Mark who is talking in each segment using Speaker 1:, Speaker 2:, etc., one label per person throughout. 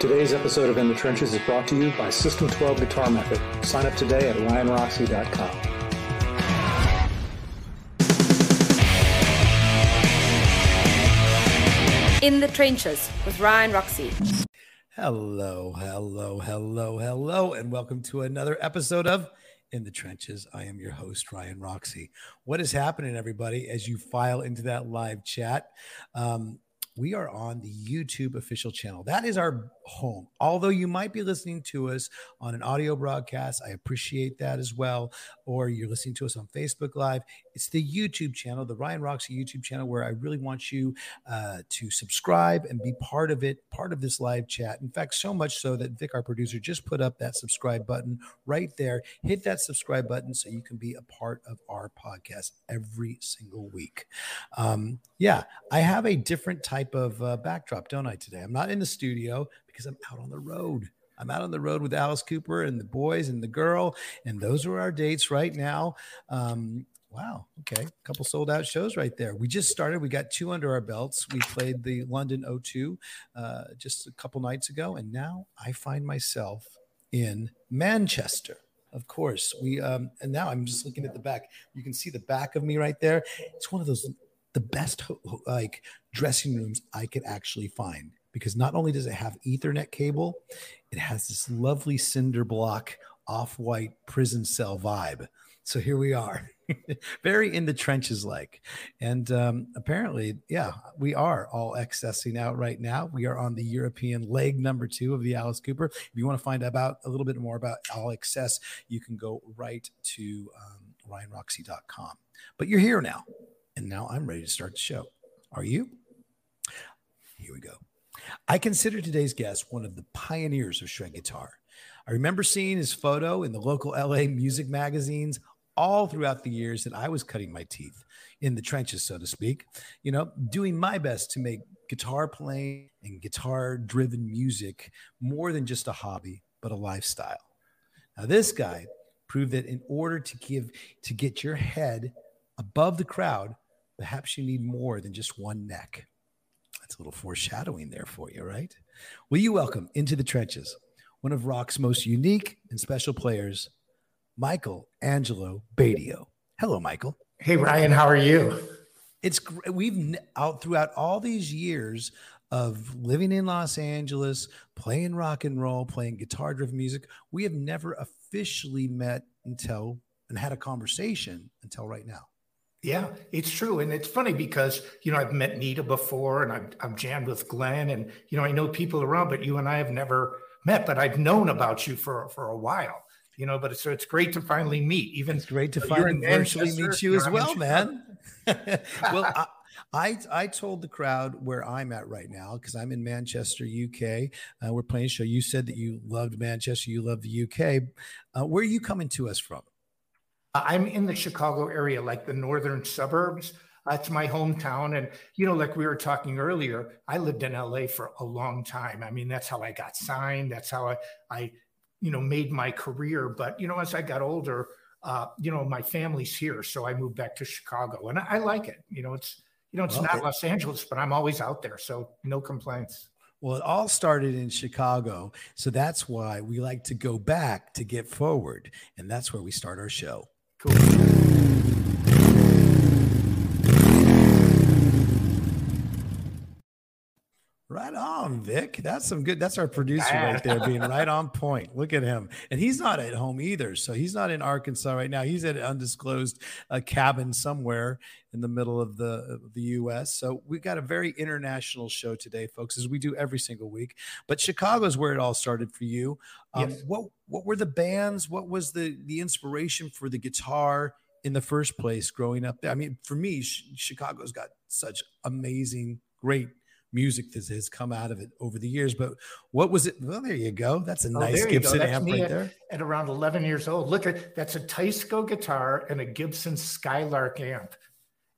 Speaker 1: Today's episode of In the Trenches is brought to you by System 12 Guitar Method. Sign up today at ryanroxy.com.
Speaker 2: In the Trenches with Ryan Roxy.
Speaker 3: Hello, hello, hello, hello, and welcome to another episode of In the Trenches. I am your host, Ryan Roxy. What is happening, everybody, as you file into that live chat? Um, we are on the YouTube official channel. That is our home. Although you might be listening to us on an audio broadcast, I appreciate that as well. Or you're listening to us on Facebook Live. It's the YouTube channel, the Ryan Roxy YouTube channel, where I really want you uh, to subscribe and be part of it, part of this live chat. In fact, so much so that Vic, our producer, just put up that subscribe button right there. Hit that subscribe button so you can be a part of our podcast every single week. Um, yeah, I have a different type of uh, backdrop, don't I, today? I'm not in the studio because I'm out on the road. I'm out on the road with Alice Cooper and the boys and the girl, and those are our dates right now. Um, wow, okay, a couple sold out shows right there. We just started. We got two under our belts. We played the London O2 uh, just a couple nights ago, and now I find myself in Manchester. Of course, we um, and now I'm just looking at the back. You can see the back of me right there. It's one of those the best like dressing rooms I could actually find because not only does it have Ethernet cable, it has this lovely cinder block off-white prison cell vibe. So here we are, very in the trenches like. And um, apparently, yeah, we are all accessing out right now. We are on the European leg number two of the Alice Cooper. If you want to find about a little bit more about All Access, you can go right to um, ryanroxy.com. But you're here now. And now I'm ready to start the show. Are you? Here we go. I consider today's guest one of the pioneers of shred guitar. I remember seeing his photo in the local LA music magazines all throughout the years that I was cutting my teeth in the trenches, so to speak, you know, doing my best to make guitar playing and guitar driven music more than just a hobby, but a lifestyle. Now, this guy proved that in order to give to get your head above the crowd, perhaps you need more than just one neck. That's a little foreshadowing there for you, right? Will you welcome into the trenches one of rock's most unique and special players, Michael Angelo Batio. Hello, Michael.
Speaker 4: Hey, Ryan, how are you?
Speaker 3: It's great. We've out throughout all these years of living in Los Angeles, playing rock and roll, playing guitar driven music. We have never officially met until and had a conversation until right now.
Speaker 4: Yeah, it's true. And it's funny because, you know, I've met Nita before and I've, I've jammed with Glenn and, you know, I know people around, but you and I have never met, but I've known about you for, for a while, you know, but it's, so it's great to finally meet. Even
Speaker 3: it's great to finally virtually meet you as well, man. well, I, I, I told the crowd where I'm at right now because I'm in Manchester, UK. Uh, we're playing a show. You said that you loved Manchester, you love the UK. Uh, where are you coming to us from?
Speaker 4: I'm in the Chicago area, like the northern suburbs. That's my hometown. And, you know, like we were talking earlier, I lived in LA for a long time. I mean, that's how I got signed. That's how I, I you know, made my career. But, you know, as I got older, uh, you know, my family's here. So I moved back to Chicago and I, I like it. You know, it's, you know, it's not Los Angeles, but I'm always out there. So no complaints.
Speaker 3: Well, it all started in Chicago. So that's why we like to go back to get forward. And that's where we start our show. Cool. Right on, Vic. That's some good. That's our producer right there, being right on point. Look at him, and he's not at home either. So he's not in Arkansas right now. He's at an undisclosed uh, cabin somewhere in the middle of the of the U.S. So we've got a very international show today, folks, as we do every single week. But Chicago is where it all started for you. Um, yes. What what were the bands? What was the the inspiration for the guitar in the first place growing up there? I mean, for me, Chicago's got such amazing, great music that has come out of it over the years. But what was it? Well, there you go. That's a oh, nice Gibson amp right
Speaker 4: at,
Speaker 3: there.
Speaker 4: At around 11 years old. Look at that's a Teisco guitar and a Gibson Skylark amp.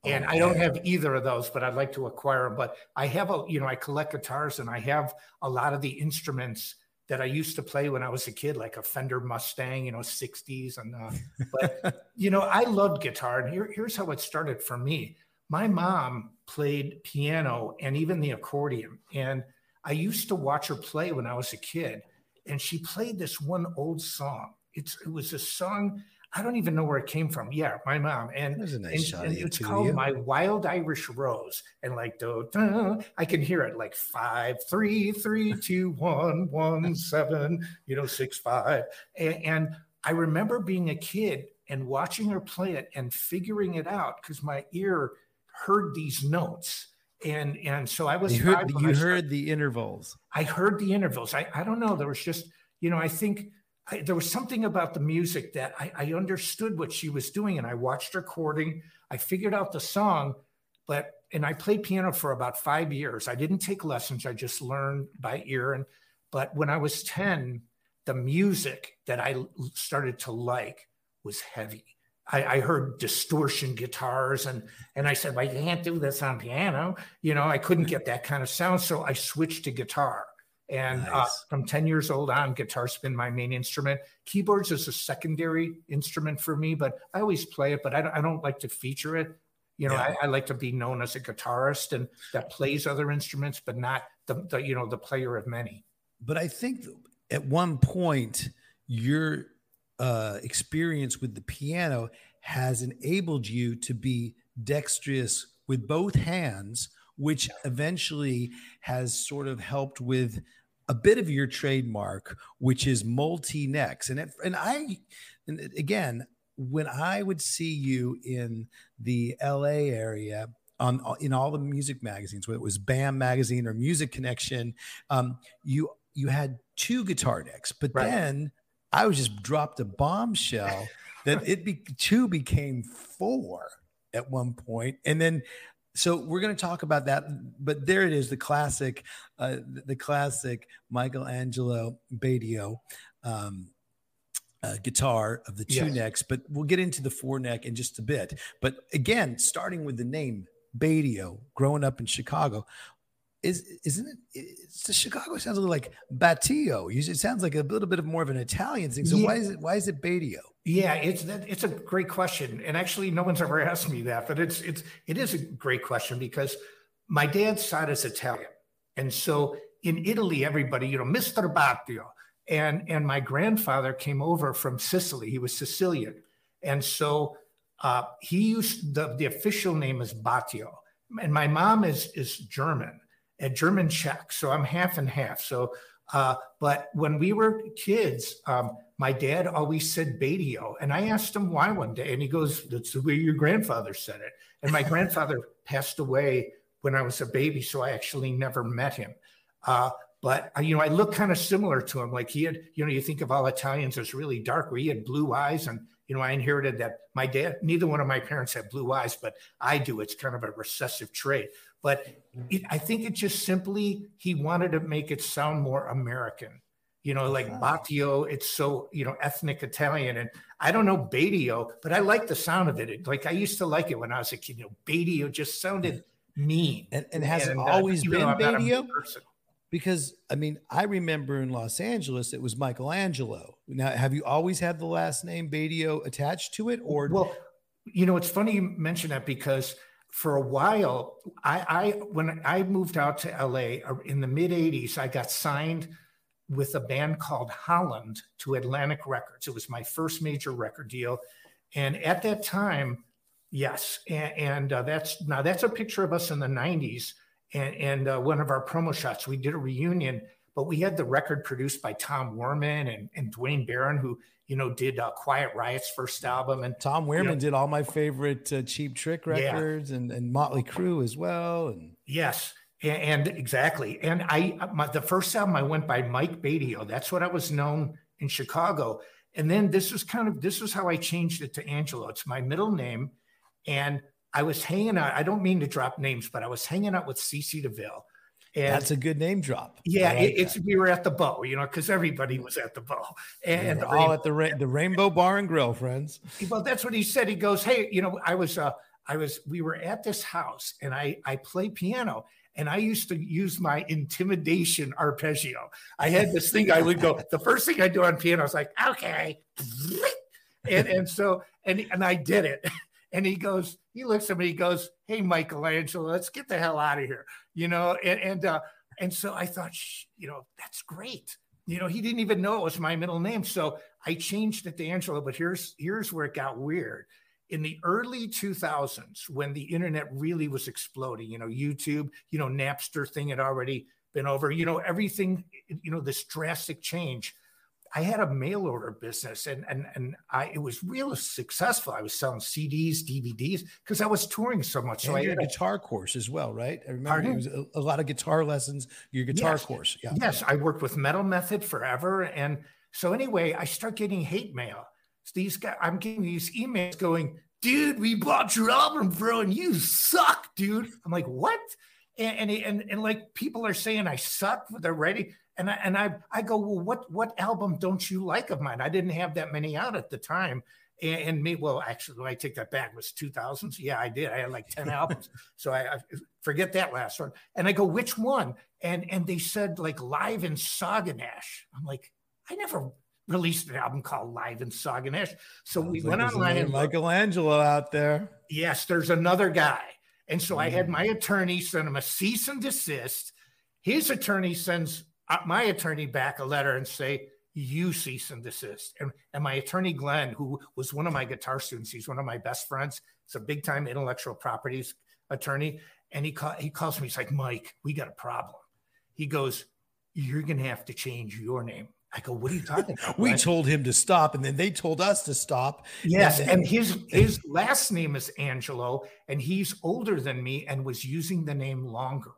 Speaker 4: And oh, I don't have either of those, but I'd like to acquire them. But I have a, you know, I collect guitars and I have a lot of the instruments that I used to play when I was a kid, like a Fender Mustang, you know, 60s. And, uh, but, you know, I loved guitar. And here, here's how it started for me. My mom played piano and even the accordion. And I used to watch her play when I was a kid, and she played this one old song. It's it was a song I don't even know where it came from. Yeah, my mom. And,
Speaker 3: nice and, and
Speaker 4: it's called you. My Wild Irish Rose. And like, do, do, I can hear it like five, three, three, two, one, one, seven, you know, six, five. And, and I remember being a kid and watching her play it and figuring it out because my ear heard these notes. And and so I was
Speaker 3: you heard, you heard the intervals.
Speaker 4: I heard the intervals. I, I don't know. There was just, you know, I think I, there was something about the music that I, I understood what she was doing, and I watched her recording. I figured out the song, but and I played piano for about five years. I didn't take lessons; I just learned by ear. And but when I was ten, the music that I started to like was heavy. I, I, heard distortion guitars and and I said, well, you can't do this on piano. You know, I couldn't get that kind of sound. So I switched to guitar. And uh, nice. uh, from 10 years old on, guitar's been my main instrument. Keyboards is a secondary instrument for me, but I always play it, but I don't, I don't like to feature it. You know, yeah. I, I, like to be known as a guitarist and that plays other instruments, but not the, the you know, the player of many.
Speaker 3: But I think at one point, your uh, experience with the piano has enabled you to be dexterous with both hands, which eventually has sort of helped with a bit of your trademark, which is multi necks. And it, and I, and again, when I would see you in the LA area on in all the music magazines, whether it was BAM magazine or Music Connection, um, you you had two guitar necks, but right. then I was just dropped a bombshell that it be two became four at one point, and then so we're going to talk about that but there it is the classic uh, the classic michelangelo badio um, uh, guitar of the two yes. necks but we'll get into the four neck in just a bit but again starting with the name badio growing up in chicago is isn't it it's the chicago sounds a little like battio it sounds like a little bit of more of an italian thing. So yeah. why is it why is it badio
Speaker 4: yeah, it's it's a great question, and actually, no one's ever asked me that, but it's it's it is a great question because my dad's side is Italian, and so in Italy, everybody, you know, Mister Battio, and and my grandfather came over from Sicily. He was Sicilian, and so uh, he used the the official name is Battio, and my mom is is German, a German Czech, so I'm half and half. So, uh, but when we were kids. Um, my dad always said Badio. And I asked him why one day. And he goes, That's the way your grandfather said it. And my grandfather passed away when I was a baby. So I actually never met him. Uh, but uh, you know, I look kind of similar to him. Like he had, you know, you think of all Italians as really dark, where he had blue eyes, and you know, I inherited that. My dad, neither one of my parents had blue eyes, but I do. It's kind of a recessive trait. But it, I think it just simply he wanted to make it sound more American you know, like Battio, it's so, you know, ethnic Italian. And I don't know Badio, but I like the sound of it. it. Like I used to like it when I was a kid. You know, Badio just sounded mean.
Speaker 3: And, and has and, it uh, always uh, been Badio? Because I mean, I remember in Los Angeles, it was Michelangelo. Now, have you always had the last name Badio attached to it? Or
Speaker 4: well, you know, it's funny you mention that because for a while, I, I when I moved out to LA uh, in the mid 80s, I got signed – with a band called Holland to Atlantic Records. It was my first major record deal. And at that time, yes. And, and uh, that's now that's a picture of us in the 90s. And, and uh, one of our promo shots, we did a reunion, but we had the record produced by Tom Werman and, and Duane Baron, who, you know, did uh, Quiet Riot's first album. And
Speaker 3: Tom Werman you know, did all my favorite uh, Cheap Trick records yeah. and, and Motley Crue as well. And
Speaker 4: yes. And, exactly. And I, my, the first album I went by Mike Badio. That's what I was known in Chicago. And then this was kind of, this was how I changed it to Angelo. It's my middle name. And I was hanging out, I don't mean to drop names, but I was hanging out with CC DeVille.
Speaker 3: And that's a good name drop.
Speaker 4: Yeah, like it, it's we were at the bow, you know, because everybody was at the bow,
Speaker 3: and we all at the ra- the Rainbow Bar and Grill, friends.
Speaker 4: Well, that's what he said. He goes, "Hey, you know, I was, uh, I was, we were at this house, and I, I play piano, and I used to use my intimidation arpeggio. I had this thing I would go, the first thing I do on piano, I was like, okay. And, and so, and, and I did it. And he goes, he looks at me, he goes, Hey, Michelangelo, let's get the hell out of here. You know, and, and, uh, and so I thought, you know, that's great. You know, he didn't even know it was my middle name. So I changed it to Angelo. But here's here's where it got weird. In the early 2000s, when the internet really was exploding, you know, YouTube, you know, Napster thing had already been over, you know, everything, you know, this drastic change I had a mail order business and and and I it was real successful. I was selling CDs, DVDs because I was touring so much.
Speaker 3: And
Speaker 4: so I
Speaker 3: your
Speaker 4: had a,
Speaker 3: guitar course as well, right? I remember it was a, a lot of guitar lessons. Your guitar
Speaker 4: Yes.
Speaker 3: course, yeah.
Speaker 4: yes, I worked with Metal Method forever, and so anyway, I start getting hate mail. These guys, I'm getting these emails going, dude, we bought your album, bro, and you suck, dude. I'm like, what? And and and, and like people are saying I suck. They're ready. And I, and I, I go, well, what, what album don't you like of mine? I didn't have that many out at the time. And, and me, well, actually, I take that back. It was 2000s. Yeah, I did. I had like 10 albums. So I, I forget that last one. And I go, which one? And and they said like Live in Saguenash. I'm like, I never released an album called Live in Saguenash. So we
Speaker 3: like
Speaker 4: went online and.
Speaker 3: Michelangelo out there.
Speaker 4: Yes, there's another guy. And so I had
Speaker 3: Mm.
Speaker 4: my attorney send him a cease and desist. His attorney sends my attorney back a letter and say, you cease and desist. And, and my attorney, Glenn, who was one of my guitar students, he's one of my best friends. It's a big time intellectual properties attorney. And he, call, he calls me, he's like, Mike, we got a problem. He goes, You're going to have to change your name. I go, What are you talking about?
Speaker 3: We
Speaker 4: Glenn?"
Speaker 3: told him to stop, and then they told us to stop.
Speaker 4: Yes,
Speaker 3: And
Speaker 4: and his his last name is Angelo, and he's older than me and was using the name longer.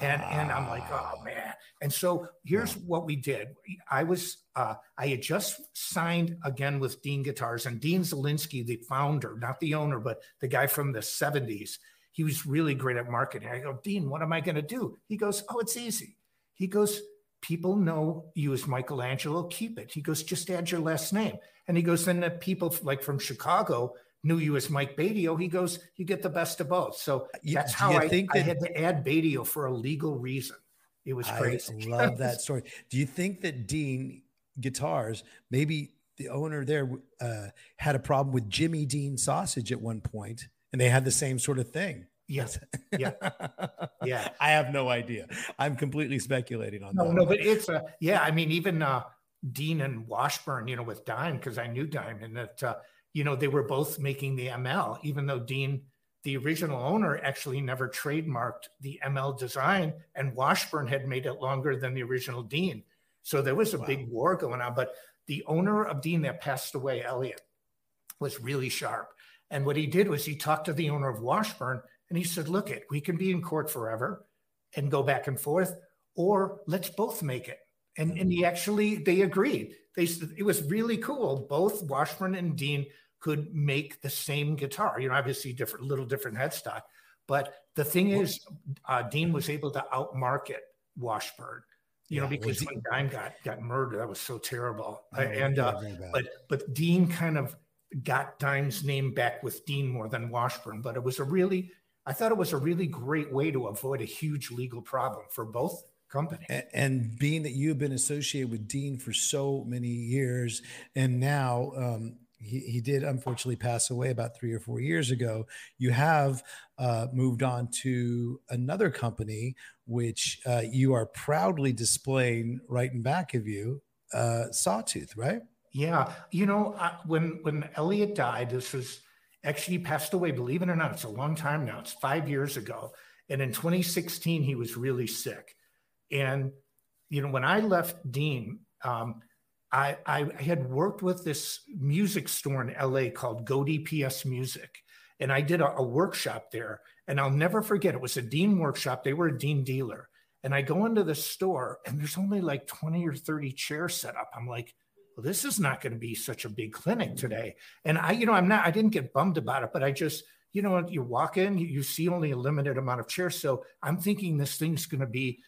Speaker 4: And and I'm like, oh
Speaker 3: Ah.
Speaker 4: man. And so here's what we did. I was uh, I had just signed again with Dean Guitars, and Dean Zelinsky, the founder, not the owner, but the guy from the 70s. He was really great at marketing. I go, Dean, what am I going to do? He goes, Oh, it's easy. He goes, People know you as Michelangelo, keep it. He goes, just add your last name. And he goes, then the people like from Chicago knew you as Mike Badio. He goes, you get the best of both. So that's how I,
Speaker 3: think
Speaker 4: I had to add Badio for a legal reason. It was crazy.
Speaker 3: I love that story. Do you think that Dean Guitars, maybe the owner there, uh, had a problem with Jimmy Dean sausage at one point, and they had the same sort of thing?
Speaker 4: Yes. Yeah. Yeah.
Speaker 3: I have no idea. I'm completely speculating on
Speaker 4: No,
Speaker 3: that.
Speaker 4: no, no, but it's a yeah. I mean, even uh, Dean and Washburn, you know, with Dime, because I knew Dime, and that uh, you know they were both making the ML, even though Dean, the original owner, actually never trademarked the ML design, and Washburn had made it longer than the original Dean. So there was a
Speaker 3: Wow.
Speaker 4: big war going on. But the owner of Dean that passed away, Elliot, was really sharp. And what he did was he talked to the owner of Washburn, and he said, "Look, it we can be in court forever." and go back and forth, or let's both make it. And and he mm-hmm. actually they agreed. They it was really cool. Both Washburn and Dean could make the same guitar. You know, obviously different, little different headstock, but the thing is, uh, Dean was able to outmarket Washburn. You know,
Speaker 3: Yeah, well,
Speaker 4: because
Speaker 3: Dean-
Speaker 4: when Dime got got murdered, that was so terrible.
Speaker 3: Oh,
Speaker 4: and uh, but but Dean kind of got Dime's name back with Dean more than Washburn. But it was a really, I thought it was a really great way to avoid a huge legal problem for both companies.
Speaker 3: A- and being that you've been associated with Dean for so many years, and now um, he, he did unfortunately pass away about three or four years ago, you have uh, moved on to another company, which uh, you are proudly displaying right in back of you, uh, Sawtooth, right?
Speaker 4: Yeah, you know, uh, when when Elliot died, this was actually passed away. Believe it or not, it's a long time now. It's five years ago, and in 2016 he was really sick. And you know, when I left Dean, um, I, I had worked with this music store in LA called Go DPS Music, and I did a, a workshop there. And I'll never forget. It was a Dean workshop. They were a Dean dealer, and I go into the store, and there's only like 20 or 30 chairs set up. I'm like well, this is not going to be such a big clinic today. And I, you know, I'm not, I didn't get bummed about it, but I just, you know, you walk in, you, you see only a limited amount of chairs. So I'm thinking this thing's going to be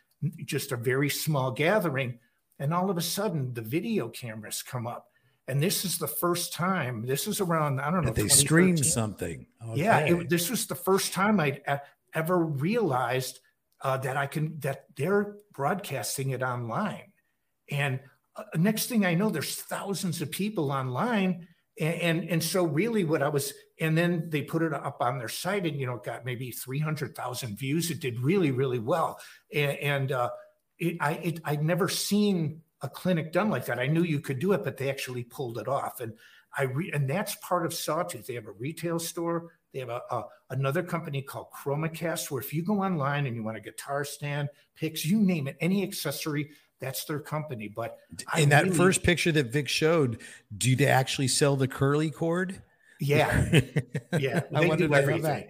Speaker 4: just a very small gathering. And all of a sudden, the video cameras come up. And this is the first time, this is around, I don't know,
Speaker 3: they streamed
Speaker 4: 2013.
Speaker 3: something.
Speaker 4: Yeah, it, this was the first time I'd ever realized uh, that I can that they're broadcasting it online, and uh, next thing I know, there's thousands of people online, and, and and so really what I was, and then they put it up on their site, and you know, it got maybe three hundred thousand views. It did really really well, and, and uh, it, I it, I'd never seen a clinic done like that. I knew you could do it, but they actually pulled it off. And I re, and that's part of Sawtooth. They have a retail store. They have a, a, another company called ChromaCast, where if you go online and you want a guitar stand, picks, you name it, any accessory, that's their company. But
Speaker 3: in I that really, first picture that Vic showed, do they actually sell the curly cord?
Speaker 4: Yeah, yeah. I wondered everything.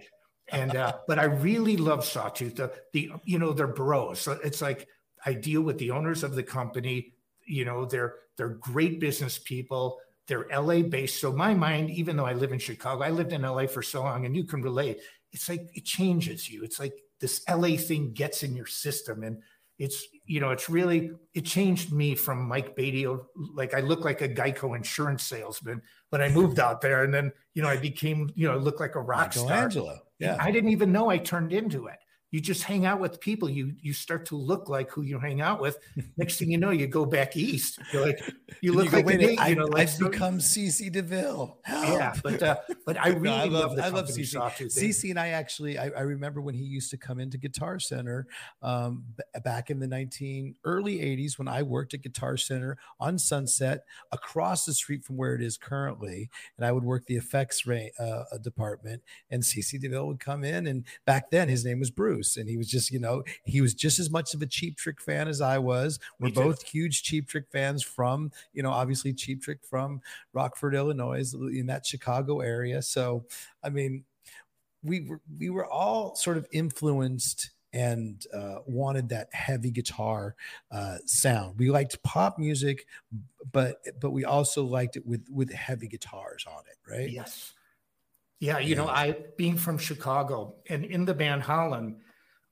Speaker 4: and uh, but I really love Sawtooth. The, the you know they're bros. So it's like I deal with the owners of the company. You know they're they're great business people. They're LA based. So my mind, even though I live in Chicago, I lived in LA for so long, and you can relate. It's like it changes you. It's like this LA thing gets in your system, and it's you know it's really it changed me from Mike Beatty. Like I look like a Geico insurance salesman, but I moved out there, and then you know I became you know look like a rock star.
Speaker 3: Angelo. Yeah,
Speaker 4: I didn't even know I turned into it you just hang out with people. You you start to look like who you hang out with. Next thing you know you go back east. You're like you look you go, like
Speaker 3: an, I,
Speaker 4: you know like
Speaker 3: I've become CC DeVille.
Speaker 4: Help. yeah but uh but I really no, I love, love I love
Speaker 3: CC CC and I actually I, I, remember when he used to come into Guitar Center um back in the 19 early 80s when I worked at Guitar Center on Sunset across the street from where it is currently. And I would work the effects uh, department and CC DeVille would come in and back then his name was Bruce Bruce, and he was just, you know, he was just as much of a Cheap Trick fan as I was. We're both huge Cheap Trick fans from, you know, obviously Cheap Trick from Rockford, Illinois, in that Chicago area. So, I mean, we were we were all sort of influenced and uh, wanted that heavy guitar uh, sound. We liked pop music, but but we also liked it with with heavy guitars on it, right?
Speaker 4: Yes. Yeah, you yeah. know, I being from Chicago and in the band Holland,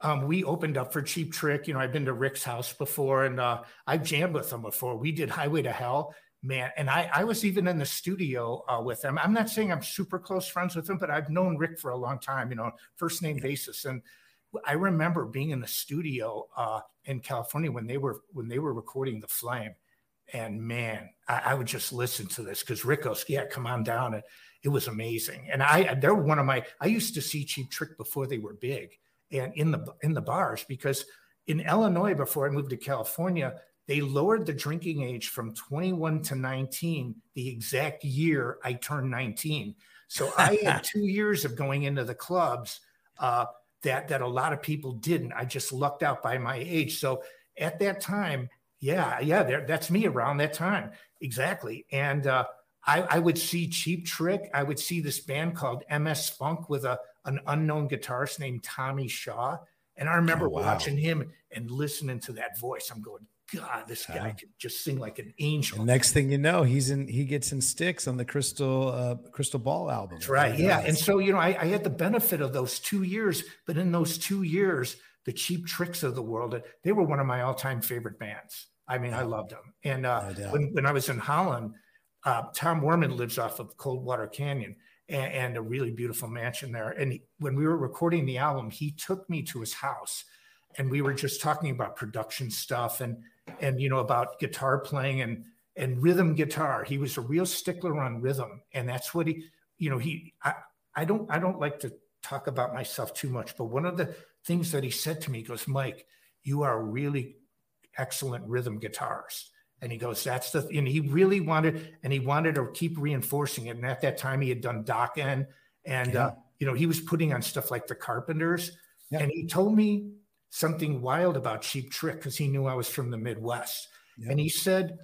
Speaker 4: um, we opened up for Cheap Trick. You know, I've been to Rick's house before, and uh, I've jammed with them before. We did Highway to Hell, man, and I, I was even in the studio uh, with them. I'm not saying I'm super close friends with them, but I've known Rick for a long time. You know, first name basis, and I remember being in the studio uh, in California when they were when they were recording The Flame, and man, I, I would just listen to this because Rick goes, "Yeah, come on down," and it was amazing. And I they're one of my I used to see Cheap Trick before they were big and in the in the bars because in Illinois before I moved to California, they lowered the drinking age from 21 to 19 the exact year I turned 19. So I had two years of going into the clubs uh, that that a lot of people didn't. I just lucked out by my age. So at that time, yeah, yeah, that's me around that time exactly. And uh, I, I would see Cheap Trick. I would see this band called MS Funk with a an unknown guitarist named Tommy Shaw. And I remember oh, wow. watching him and listening to that voice. I'm going, God, this guy can just sing like an angel.
Speaker 3: And next thing you know, he's in. He gets in Styx on the Crystal uh, Crystal Ball album.
Speaker 4: That's right. Yeah. And so you know, I, I, had the benefit of those two years, but in those two years, the Cheap Tricks of the world, they were one of my all time favorite bands. I mean, I loved them. And uh, no when when I was in Holland, uh, Tom Werman lives off of Coldwater Canyon and, and a really beautiful mansion there. And he, when we were recording the album, he took me to his house and we were just talking about production stuff and and you know about guitar playing and and rhythm guitar. He was a real stickler on rhythm, and that's what he, you know, he. I, I don't I don't like to talk about myself too much, but one of the things that he said to me goes, Mike, you are really excellent rhythm guitarist. And he goes, that's the, and he really wanted, and he wanted to keep reinforcing it. And at that time, he had done Dokken, and yeah. uh, you know, he was putting on stuff like the Carpenters. Yeah. And he told me something wild about Cheap Trick because he knew I was from the Midwest. Yeah. And he said,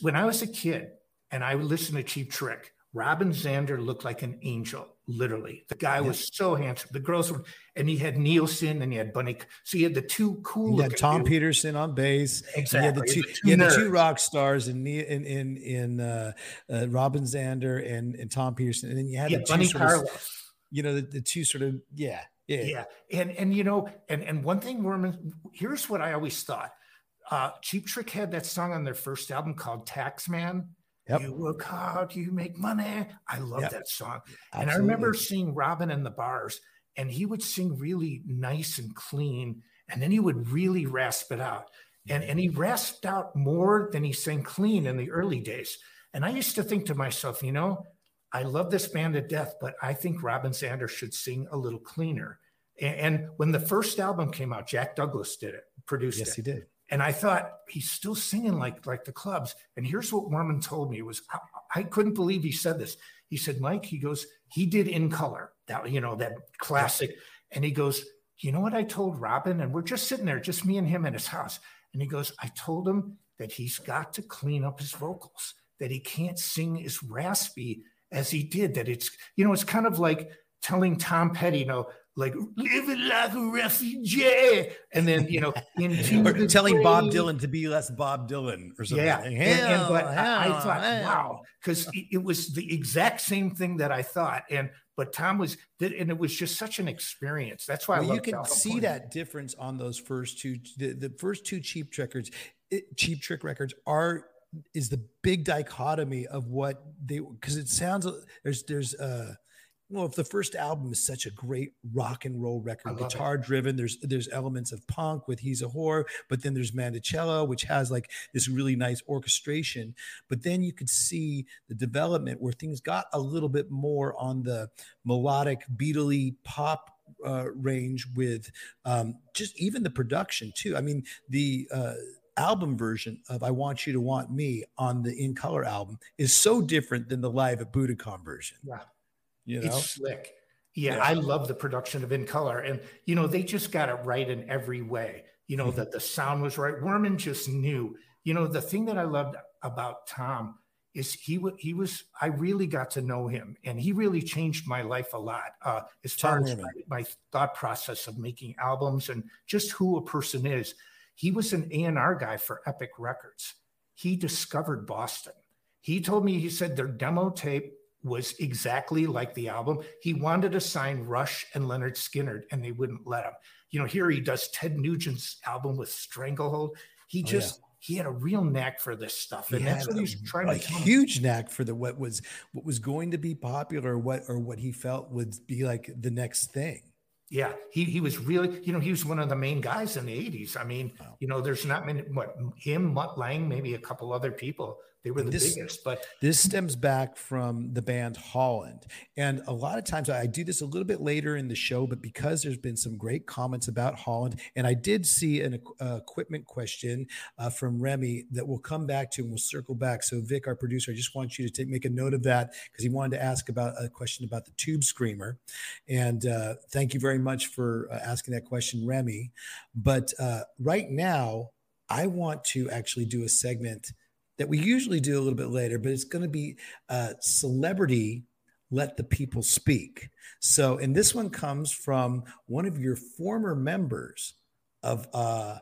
Speaker 4: when I was a kid and I listened to Cheap Trick, Robin Zander looked like an angel, literally. The guy was so handsome. The girls were, and he had Nielsen and he had Bunny. So he had the two cool.
Speaker 3: He had Tom dudes. Petersson on bass.
Speaker 4: Exactly.
Speaker 3: He had the two, he had the two rock stars in in in, in uh, uh, Robin Zander and, and Tom Petersson, and then you had yeah, the
Speaker 4: Bunny
Speaker 3: two
Speaker 4: Carlos.
Speaker 3: Of, you know, the, the two sort of yeah, yeah,
Speaker 4: yeah, and and you know, and and one thing, Werman, here's what I always thought. Uh, Cheap Trick had that song on their first album called Taxman Yep. You work hard, you make money. I love yep. that song. Absolutely. And I remember seeing Robin in the bars, and he would sing really nice and clean, and then he would really rasp it out. And, mm-hmm. and he rasped out more than he sang clean in the early days. And I used to think to myself, you know, I love this band to death, but I think Robin Zander should sing a little cleaner. And, and when the first album came out, Jack Douglas did it, produced
Speaker 3: yes,
Speaker 4: it.
Speaker 3: Yes, he did.
Speaker 4: And I thought he's still singing like like the clubs. And here's what Werman told me: was I, I couldn't believe he said this. He said, Mike, he goes, he did in color that you know that classic, and he goes, you know what I told Robin? And we're just sitting there, just me and him in his house. And he goes, I told him that he's got to clean up his vocals, that he can't sing as raspy as he did, that it's, you know, it's kind of like telling Tom Petty, you know, like living like a refugee, and then you know,
Speaker 3: into telling Bob Dylan to be less Bob Dylan or something.
Speaker 4: Yeah, and, and, but hell, I, I, thought, hell. wow, because it, it was the exact same thing that I thought, and but Tom was, and it was just such an experience. That's why well,
Speaker 3: you can see that difference on those first two, the, the first two Cheap Trick records, it, Cheap Trick records are is the big dichotomy of what they because it sounds there's there's uh well, if the first album is such a great rock and roll record, guitar it. driven, there's there's elements of punk with He's a Whore, but then there's Mandocello, which has like this really nice orchestration. But then you could see the development where things got a little bit more on the melodic, beatly pop uh, range with um, just even the production too. I mean, the uh, album version of I Want You to Want Me on the In Color album is so different than the live at Budokan version.
Speaker 4: Yeah. You know? It's slick. Yeah, yeah, I love the production of In Color. And, you know, they just got it right in every way. You know, mm-hmm. that the sound was right. Werman just knew. You know, the thing that I loved about Tom is he he was I really got to know him and he really changed my life a lot uh, as far as my, my, thought process of making albums and just who a person is. He was an A&R guy for Epic Records. He discovered Boston. He told me he said their demo tape was exactly like the album. He wanted to sign Rush and Lynyrd Skynyrd, and they wouldn't let him. You know, here he does Ted Nugent's album with Stranglehold. He just oh, yeah. he had a real knack for this stuff, and he that's what he's trying
Speaker 3: a
Speaker 4: to.
Speaker 3: A huge knack for the what was what was going to be popular, or what or what he felt would be like the next thing.
Speaker 4: Yeah, he he was really, you know, he was one of the main guys in the 80s. I mean, wow. you know, there's not many what him, Mutt Lange, maybe a couple other people they were the this, biggest. But
Speaker 3: this stems back from the band Holland. And a lot of times I do this a little bit later in the show, but because there's been some great comments about Holland, and I did see an uh, equipment question uh, from Remy that we'll come back to and we'll circle back. So, Vic, our producer, I just want you to take, make a note of that because he wanted to ask about a question about the tube screamer. And uh, thank you very much for uh, asking that question, Remy. But uh, right now, I want to actually do a segment that we usually do a little bit later, but it's going to be uh, celebrity let the people speak. So, and this one comes from one of your former members of, uh,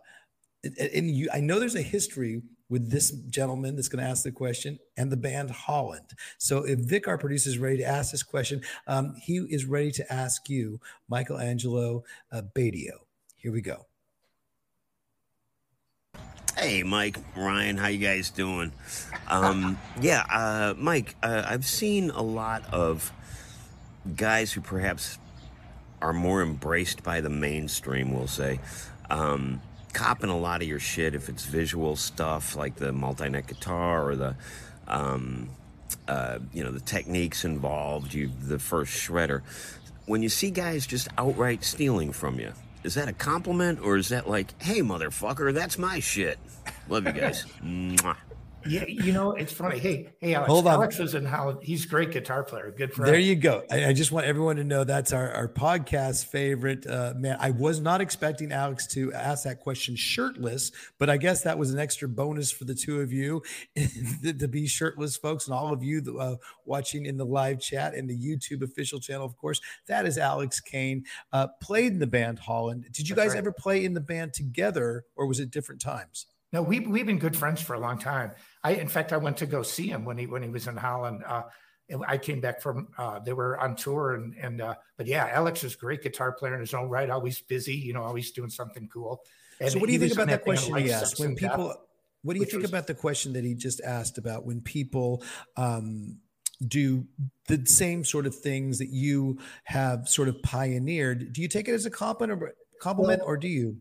Speaker 3: and you, I know there's a history with this gentleman that's going to ask the question and the band Holland. So, if Vic, our producer, is ready to ask this question, um, he is ready to ask you, Michelangelo uh, Badio. Here we go.
Speaker 5: Hey, Mike, Ryan, how you guys doing? Um, yeah, uh, Mike, uh, I've seen a lot of guys who perhaps are more embraced by the mainstream, we'll say, um, copping a lot of your shit if it's visual stuff like the multi-neck guitar or the, um, uh, you know, the techniques involved, you the first shredder. When you see guys just outright stealing from you, is that a compliment or is that like, hey, motherfucker, that's my shit? Love you guys.
Speaker 4: Yeah, you know, it's funny. Hey, hey, Alex. Hold on. Alex is in Holland. He's a great guitar player. Good friend.
Speaker 3: There you go. I, I, just want everyone to know that's our, our podcast favorite. Uh, man, I was not expecting Alex to ask that question shirtless, but I guess that was an extra bonus for the two of you to be shirtless, folks, and all of you uh, watching in the live chat and the YouTube official channel, of course. That is Alex Kane. Uh, played in the band Holland. Did you guys right. ever play in the band together, or was it different times?
Speaker 4: No, we we've been good friends for a long time. I, in fact, I went to go see him when he when he was in Holland. Uh, I came back from uh, they were on tour and and uh, but yeah, Alex is a great guitar player in his own right. Always busy, you know, always doing something cool.
Speaker 3: And so, what do you think about that question he asked? When people, death, what do you think was, about the question that he just asked about when people um, do the same sort of things that you have sort of pioneered? Do you take it as a compliment or compliment, well, or do you?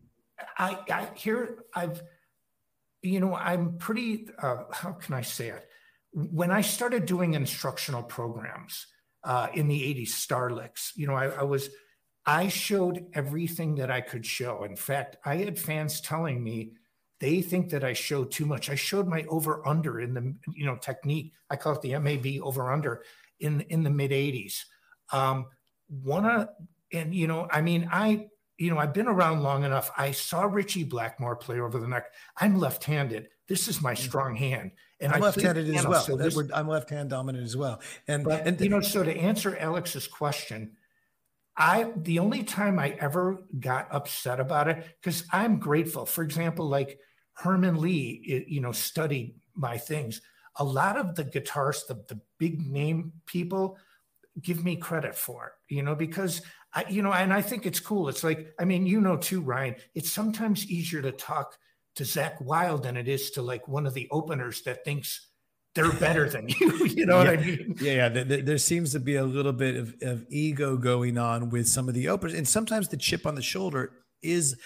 Speaker 4: I, I here I've you know, I'm pretty, uh, how can I say it? When I started doing instructional programs uh, in the 80s, Star Licks, you know, I, I was, I showed everything that I could show. In fact, I had fans telling me they think that I show too much. I showed my over under in the you know technique. I call it the MAB over under in in the mid 80s. Um, one of and you know, I mean, I you know, I've been around long enough. I saw Ritchie Blackmore play over the neck. I'm left-handed. This is my mm-hmm. strong hand,
Speaker 3: and I'm left-handed as well. So this, I'm left-hand dominant as well. And
Speaker 4: but,
Speaker 3: and
Speaker 4: you know, so to answer Alex's question, I the only time I ever got upset about it because I'm grateful. For example, like Herman Li, you know, studied my things. A lot of the guitarists, the, the big name people, give me credit for it, you know, because I, you know, and I think it's cool. It's like, I mean, you know, too, Ryan, it's sometimes easier to talk to Zakk Wylde than it is to like one of the openers that thinks they're better than you. You know
Speaker 3: yeah.
Speaker 4: what I mean?
Speaker 3: Yeah, yeah. There, there, seems to be a little bit of, of ego going on with some of the openers, and sometimes the chip on the shoulder is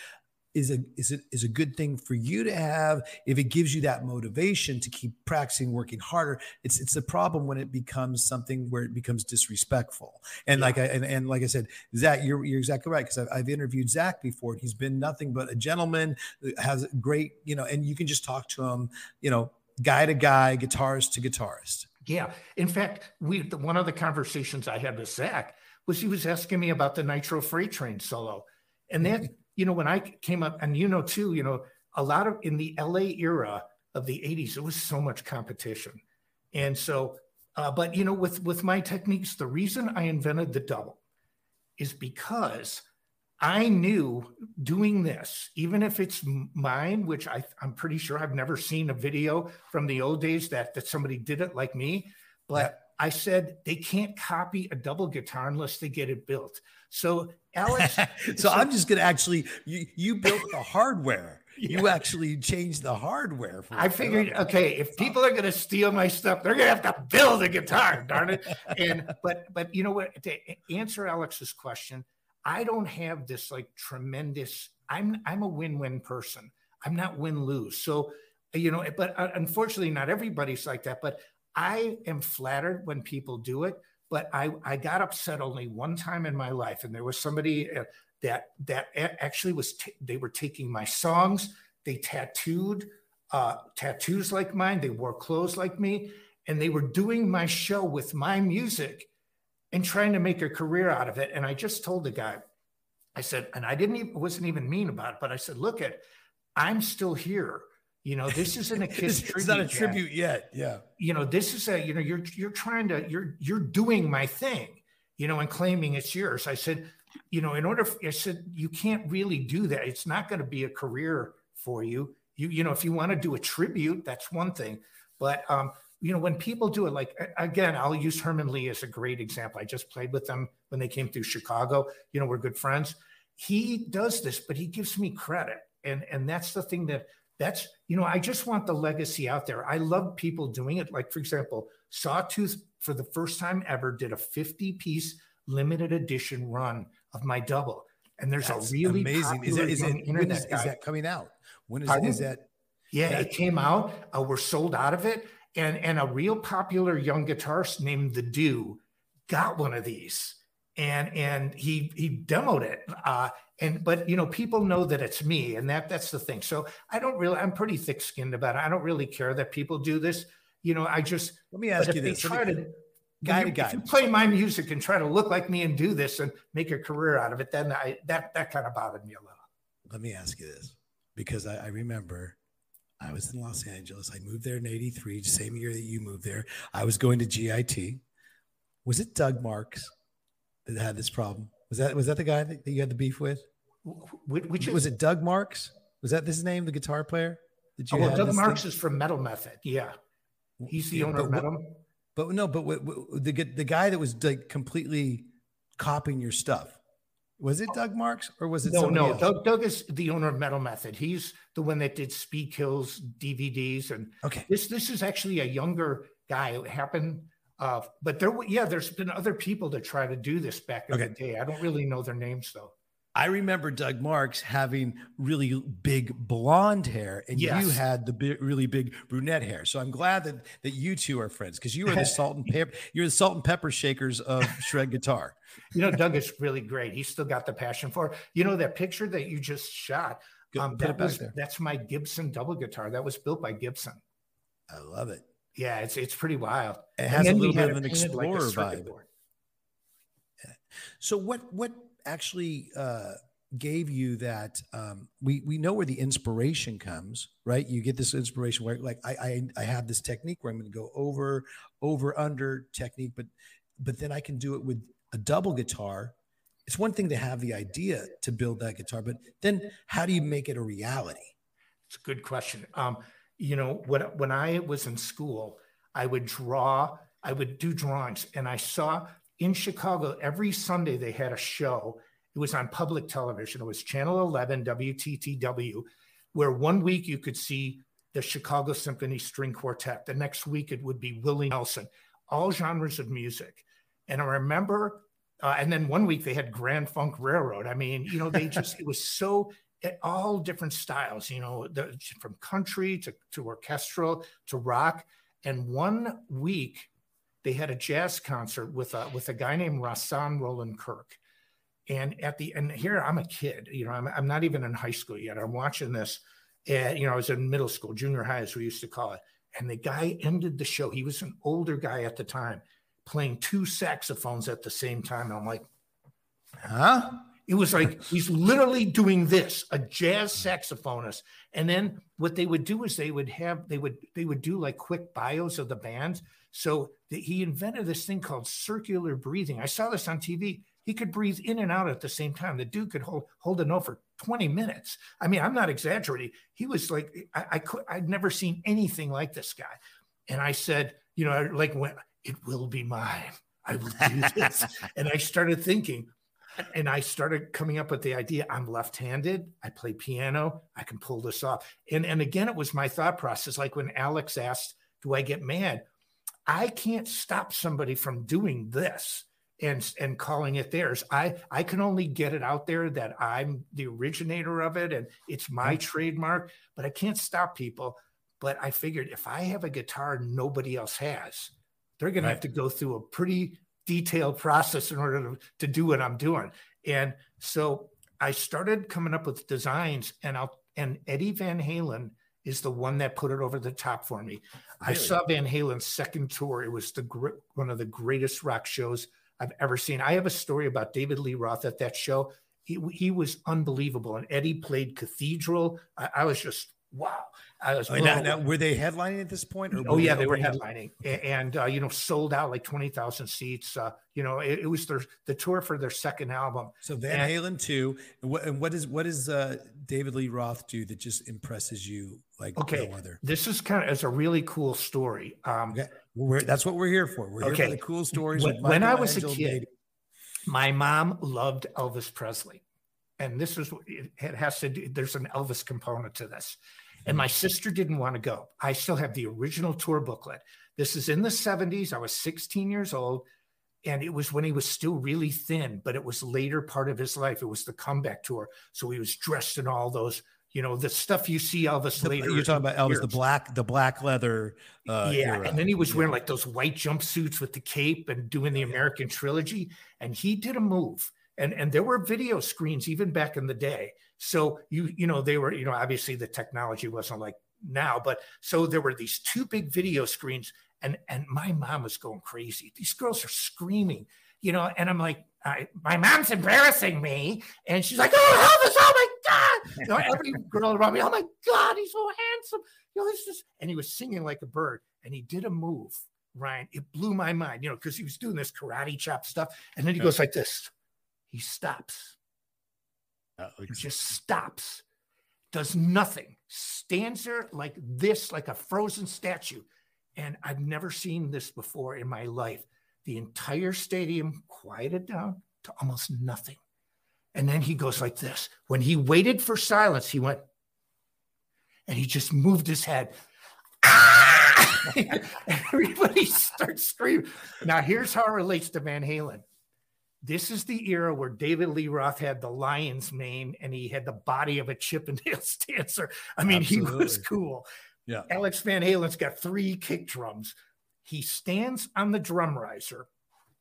Speaker 3: is a is a is a good thing for you to have. If it gives you that motivation to keep practicing working harder it's it's a problem when it becomes something where it becomes disrespectful. And yeah. like I and, and like I said Zakk you're you're exactly right because I've, I've interviewed Zakk before he's been nothing but a gentleman uh, has great you know and you can just talk to him you know guy to guy guitarist to guitarist.
Speaker 4: Yeah. In fact we one of the conversations I had with Zakk was he was asking me about the Nitro Freight Train solo and that you know, when I came up, and you know, too, you know, a lot of in the LA era of the 80s, there was so much competition. And so, uh, but you know, with with my techniques, the reason I invented the double is because I knew doing this, even if it's mine, which I, I'm pretty sure I've never seen a video from the old days that that somebody did it like me, but. I said they can't copy a double guitar unless they get it built. So Alex,
Speaker 3: so, so, I'm just gonna actually you you built the hardware. Yeah. You actually changed the hardware.
Speaker 4: I figured, okay, if people are gonna steal my stuff, they're gonna have to build a guitar, darn it. And but but you know what? To answer Alex's question, I don't have this like tremendous. I'm I'm a win-win person. I'm not win-lose. So you know, but uh, unfortunately, not everybody's like that. But I am flattered when people do it, but I, I got upset only one time in my life. And there was somebody uh, that, that actually was, t- they were taking my songs, they tattooed uh, tattoos like mine, they wore clothes like me, and they were doing my show with my music and trying to make a career out of it. And I just told the guy, I said, and I didn't even, wasn't even mean about it, but I said, look at, I'm still here. You know, this isn't a kiss
Speaker 3: it's not a tribute yet. Yeah.
Speaker 4: You know, this is a, you know, you're you're trying to, you're you're doing my thing, you know, and claiming it's yours. I said, you know, in order, for, I said, you can't really do that. It's not going to be a career for you. You, you know, if you want to do a tribute, that's one thing. But um, you know, when people do it, like again, I'll use Herman Li as a great example. I just played with them when they came through Chicago. You know, we're good friends. He does this, but he gives me credit. And and that's the thing that that's you know i just want the legacy out there. I love people doing it. Like for example sawtooth for the first time ever did a 50 piece limited edition run of my double. And there's that's a really amazing. Is that, is, it,
Speaker 3: internet is, is, that coming out? When is, is that?
Speaker 4: Yeah
Speaker 3: that,
Speaker 4: it came out. Uh, we're sold out of it. And and a real popular young guitarist named the Dew got one of these and and he he demoed it uh, and but you know people know that it's me and that that's the thing. So i don't really i'm pretty thick skinned about it. I don't really care that people do this. You know i just
Speaker 3: let me ask you this. Try to guy to guy if
Speaker 4: you play my music and try to look like me and do this and make a career out of it then i that that kind of bothered me a little.
Speaker 3: Let me ask you this because i, I remember i was in los angeles. I moved there in 83 same year that you moved there. I was going to git was it doug marks that had this problem was that was that the guy that you had the beef with
Speaker 4: which,
Speaker 3: was it? Doug Marks? Was that his name? The guitar player?
Speaker 4: Did you? Oh, well, Doug Marks thing? is from Metal Method. Yeah, he's the yeah, owner of Metal.
Speaker 3: But, but no, but what, what, the the guy that was like completely copying your stuff. Was it Doug Marks or was it
Speaker 4: no? No,
Speaker 3: else?
Speaker 4: Doug, Doug is the owner of Metal Method. He's the one that did Speed Kills DVDs, and
Speaker 3: okay,
Speaker 4: this this is actually a younger guy. It happened, uh, but there, yeah, there's been other people that try to do this back in okay. the day. I don't really know their names though.
Speaker 3: I remember Doug Marks having really big blonde hair, and yes. you had the big, really big brunette hair. So I'm glad that that you two are friends because you are the salt and pepper. You're the salt and pepper shakers of shred guitar.
Speaker 4: You know, Doug is really great. He's still got the passion for. You know that picture that you just shot. Um, that was
Speaker 3: there.
Speaker 4: that's my Gibson double guitar. That was built by Gibson.
Speaker 3: I love it.
Speaker 4: Yeah, it's it's pretty wild.
Speaker 3: It has a little bit of an
Speaker 4: like
Speaker 3: explorer
Speaker 4: circuit
Speaker 3: vibe.
Speaker 4: board.
Speaker 3: So what what actually uh, gave you that? Um, we we know where the inspiration comes, right? You get this inspiration where like I I, I have this technique where I'm going to go over over under technique, but but then I can do it with a double guitar. It's one thing to have the idea to build that guitar, but then how do you make it a reality?
Speaker 4: It's a good question. Um, you know, when when I was in school, I would draw, I would do drawings, and I saw in Chicago every Sunday they had a show. It was on public television. It was Channel 11 WTTW, where one week you could see the Chicago Symphony String Quartet. The next week it would be Willie Nelson, all genres of music. And I remember, uh, and then one week they had Grand Funk Railroad. I mean, you know, they just it was so at all different styles, you know, the, from country to, to orchestral to rock. And one week they had a jazz concert with a, with a guy named Rahsaan Roland Kirk. And at the, and here I'm a kid, you know, I'm, I'm not even in high school yet. I'm watching this and, you know, I was in middle school, junior high, as we used to call it. And the guy ended the show. He was an older guy at the time playing two saxophones at the same time. And I'm like,
Speaker 3: Huh?
Speaker 4: It was like he's literally doing this, a jazz saxophonist. And then what they would do is they would have they would they would do like quick bios of the bands. So that he invented this thing called circular breathing. I saw this on TV. He could breathe in and out at the same time. The dude could hold hold a note for 20 minutes. I mean, I'm not exaggerating. He was like, I, I could I'd never seen anything like this guy. And I said, you know, like when it will be mine. I will do this. and I started thinking, and I started coming up with the idea I'm left handed. I play piano. I can pull this off. And, and again, it was my thought process. Like when Alex asked, Do I get mad? I can't stop somebody from doing this and, and calling it theirs. I, I can only get it out there that I'm the originator of it and it's my trademark, but I can't stop people. But I figured if I have a guitar nobody else has, they're going
Speaker 3: Right.
Speaker 4: to have to go through a pretty detailed process in order to, to do what I'm doing. And so I started coming up with designs and I'll and Eddie Van Halen is the one that put it over the top for me. I saw Van Halen's second tour. It was the gr- one of the greatest rock shows I've ever seen. I have a story about David Lee Roth at that show. He, he was unbelievable. And Eddie played Cathedral. I, I was just, wow. I was
Speaker 3: now, now, were they headlining at this point? Or
Speaker 4: Oh yeah, they were
Speaker 3: opening up?
Speaker 4: headlining and uh, you know sold out like twenty thousand seats. Uh, you know it, it was their the tour for their second album.
Speaker 3: So Van
Speaker 4: And-
Speaker 3: Halen too. And what, and what is what does uh, David Lee Roth do that just impresses you like
Speaker 4: Okay,
Speaker 3: no other?
Speaker 4: this is kind of it's a really cool story. Um,
Speaker 3: Okay, we're, that's what we're here for. We're here
Speaker 4: Okay.
Speaker 3: for the cool stories.
Speaker 4: When, when I was a kid, my mom loved Elvis Presley, and this is it has to do. There's an Elvis component to this, and my sister didn't want to go. I still have the original tour booklet. This is in the 70s. I was 16 years old. And it was when he was still really thin, but it was later part of his life. It was the comeback tour. So he was dressed in all those, you know, the stuff you see Elvis
Speaker 3: The-
Speaker 4: later.
Speaker 3: you're talking about Elvis, the black, the black leather. Uh,
Speaker 4: yeah,
Speaker 3: era.
Speaker 4: and then he was
Speaker 3: Yeah.
Speaker 4: wearing like those white jumpsuits with the cape and doing the American trilogy. And he did a move, and and there were video screens even back in the day. So you you know they were you know obviously the technology wasn't like now, but so there were these two big video screens, and and my mom was going crazy. These girls are screaming, you know, and I'm like, I, my mom's embarrassing me, and she's like, oh Elvis, oh my god, you know, every girl around me, oh my god, he's so handsome, you know, this is, and he was singing like a bird, and he did a move, Ryan. It blew my mind, you know, because he was doing this karate chop stuff, and then he goes like this. He stops, he just stops, does nothing, stands there like this, like a frozen statue. And I've never seen this before in my life. The entire stadium quieted down to almost nothing. And then he goes like this. When he waited for silence, he went, and he just moved his head. Ah! Everybody starts screaming. Now, here's how it relates to Van Halen. This is the era where David Lee Roth had the lion's mane and he had the body of a Chippendales dancer. I mean, he was cool.
Speaker 3: Yeah.
Speaker 4: Alex Van Halen's got three kick drums. He stands on the drum riser.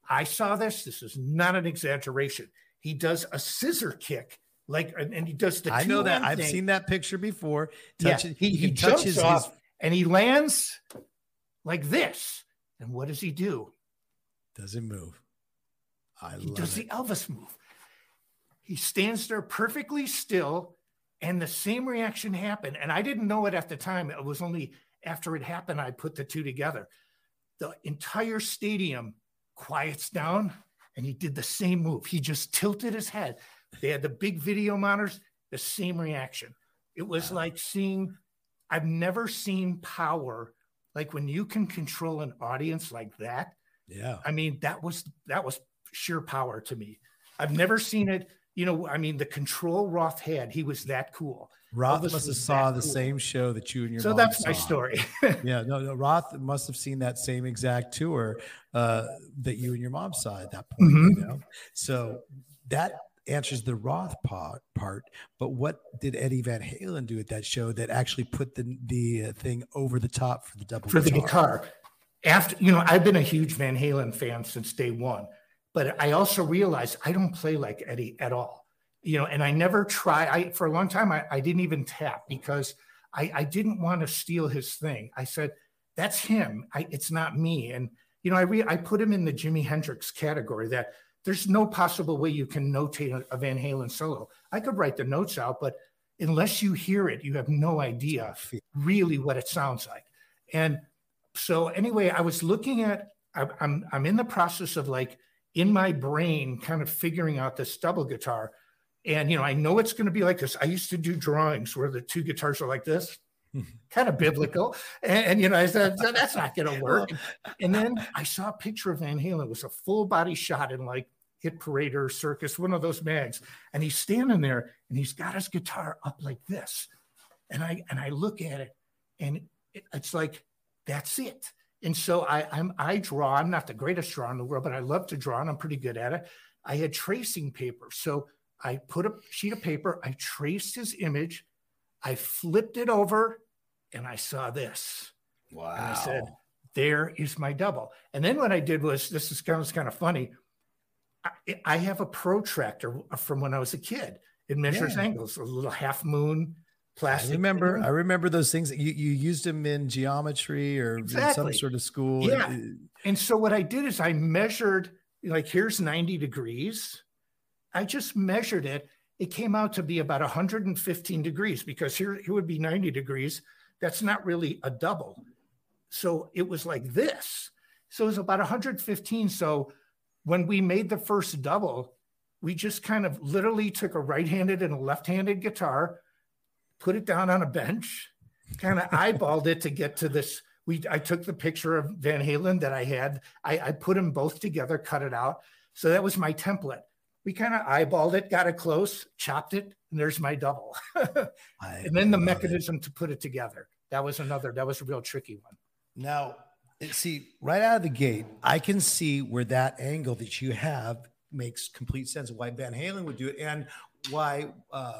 Speaker 4: I saw this. This is not an exaggeration. He does a scissor kick like, and, he does the.
Speaker 3: I know that. I've
Speaker 4: thing.
Speaker 3: seen that picture before.
Speaker 4: Yeah,
Speaker 3: Touch,
Speaker 4: he, he
Speaker 3: touches
Speaker 4: off
Speaker 3: his
Speaker 4: and he lands like this. And what does he do?
Speaker 3: doesn't move. I
Speaker 4: He
Speaker 3: love
Speaker 4: does
Speaker 3: it.
Speaker 4: the Elvis move. He stands there perfectly still, and the same reaction happened. And I didn't know it at the time. It was only after it happened I put the two together. The entire stadium quiets down, and he did the same move. He just tilted his head. They had the big video monitors, the same reaction. It was like seeing, I've never seen power like when you can control an audience like that.
Speaker 3: Yeah.
Speaker 4: I mean, that was that was sheer power to me. I've never seen it. You know, I mean, the control Roth had, he was that cool.
Speaker 3: Roth
Speaker 4: Elvis
Speaker 3: must have saw the
Speaker 4: cool.
Speaker 3: same show that you and your mom.
Speaker 4: So that's my story.
Speaker 3: Yeah, no, no. Roth must have seen that same exact tour uh, that you and your mom saw at that point. You
Speaker 4: Mhm.
Speaker 3: know, so that answers the Roth part. Part, but what did Eddie Van Halen do at that show that actually put the the uh, thing over the top for the double
Speaker 4: for the guitar. After you know, I've been a huge Van Halen fan since day one, but I also realized I don't play like Eddie at all. You know, and I never try. I for a long time I, I didn't even tap because I, I didn't want to steal his thing. I said, that's him. I, it's not me. And you know, I re, I put him in the Jimi Hendrix category that there's no possible way you can notate a, Van Halen solo. I could write the notes out, but unless you hear it, you have no idea really what it sounds like. And so anyway, I was looking at I'm I'm in the process of like in my brain kind of figuring out this double guitar. And you know, I know it's going to be like this. I used to do drawings where the two guitars are like this, kind of biblical. And, and, you know, I said that's not going to work. And then I saw a picture of Van Halen. It was a full body shot in like Hit Parade or Circus, one of those mags. And he's standing there and he's got his guitar up like this. And I and I look at it, and it, it's like that's it. And so I, I'm I draw. I'm not the greatest drawer in the world, but I love to draw, and I'm pretty good at it. I had tracing paper, so I put a sheet of paper. I traced his image. I flipped it over, and I saw this.
Speaker 3: Wow.
Speaker 4: And I said, "There is my double." And then what I did was this is kind of kind of funny. I, I have a protractor from when I was a kid. It measures
Speaker 3: Yeah.
Speaker 4: angles, a little half moon
Speaker 3: I remember.
Speaker 4: thing.
Speaker 3: I remember those things. You you used them in geometry or in some sort of school.
Speaker 4: Yeah. And so what I did is I measured, like, here's 90 degrees. I just measured it. It came out to be about 115 degrees because here, it would be 90 degrees. That's not really a double. So it was like this. So it was about 115. So when we made the first double, we just kind of literally took a right handed and a left handed guitar, put it down on a bench, kind of eyeballed it to get to this. We I took the picture of Van Halen that I had. I, I put them both together, cut it out. So that was my template. We kind of eyeballed it, got it close, chopped it, and there's my double. And then the
Speaker 3: love it.
Speaker 4: mechanism to put it together. That was another, that was a real tricky one.
Speaker 3: Now, see, right out of the gate, I can see where that angle that you have makes complete sense. Why Van Halen would do it, and why uh,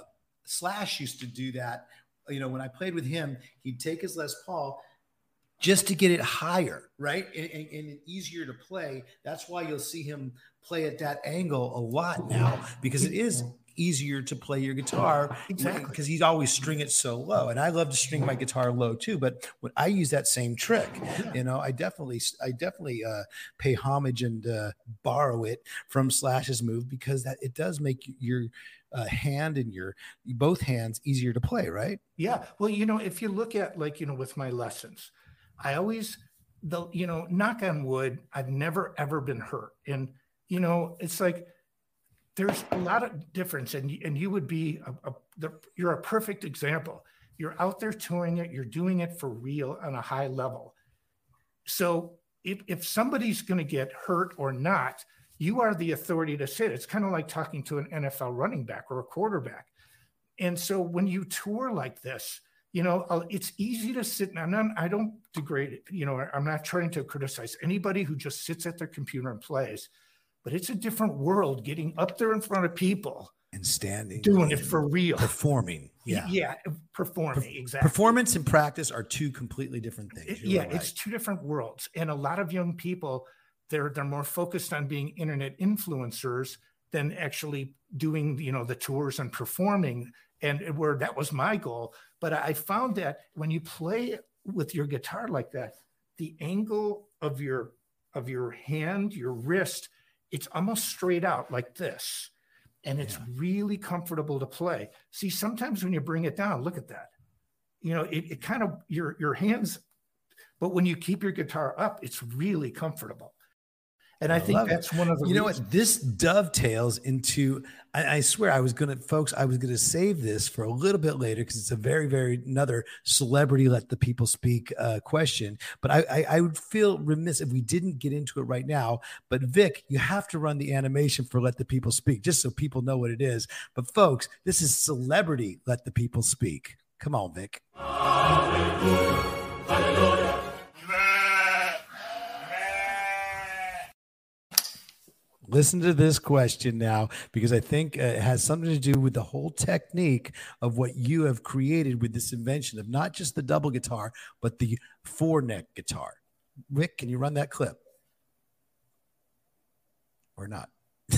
Speaker 3: Slash used to do that. You know, when I played with him, he'd take his Les Paul just to get it higher, right, and, and, and easier to play. That's why you'll see him play at that angle a lot now because it is easier to play your guitar
Speaker 4: Exactly.
Speaker 3: because he's always string it so low and i love to string my guitar low too but when i use that same trick you know i definitely i definitely uh pay homage and uh borrow it from slash's move because that it does make your uh, hand and your both hands easier to play right
Speaker 4: Yeah. Well, you know, if you look at like, you know, with my lessons, I always the you know, knock on wood, I've never ever been hurt. And you know, it's like there's a lot of difference and and you would be a, a the, you're a perfect example. You're out there touring it, you're doing it for real on a high level. So if if somebody's going to get hurt or not, you are the authority to say it. It's kind of like talking to an NFL running back or a quarterback. And so when you tour like this, you know, uh, it's easy to sit and I'm not, I don't degrade it. You know, I'm not trying to criticize anybody who just sits at their computer and plays, but it's a different world getting up there in front of people,
Speaker 3: and standing
Speaker 4: doing it for real.
Speaker 3: performing yeah
Speaker 4: Yeah. Performing. exactly.
Speaker 3: performance and practice are two completely different things You're
Speaker 4: yeah,
Speaker 3: right.
Speaker 4: it's two different worlds. And a lot of young people, they're they're more focused on being internet influencers than actually doing you know the tours and performing and where that was my goal but i found that when you play with your guitar like that the angle of your of your hand your wrist it's almost straight out like this and it's yeah. really comfortable to play. See sometimes when you bring it down look at that. You know it, it kind of your your hands but when you keep your guitar up it's really comfortable and I, I think that's
Speaker 3: it.
Speaker 4: one of the.
Speaker 3: You know what? This dovetails into. I, I, swear, I was gonna, folks. I was gonna save this for a little bit later because it's a very, very another celebrity let the people speak uh, question. But I, I, I, would feel remiss if we didn't get into it right now. But Vic, you have to run the animation for let the people speak, just so people know what it is. But folks, this is celebrity let the people speak. Come on, Vic. Hallelujah. Hallelujah. Listen to this question now because I think uh, it has something to do with the whole technique of what you have created with this invention of not just the double guitar, but the four neck guitar. Rick, can you run that clip? Or not?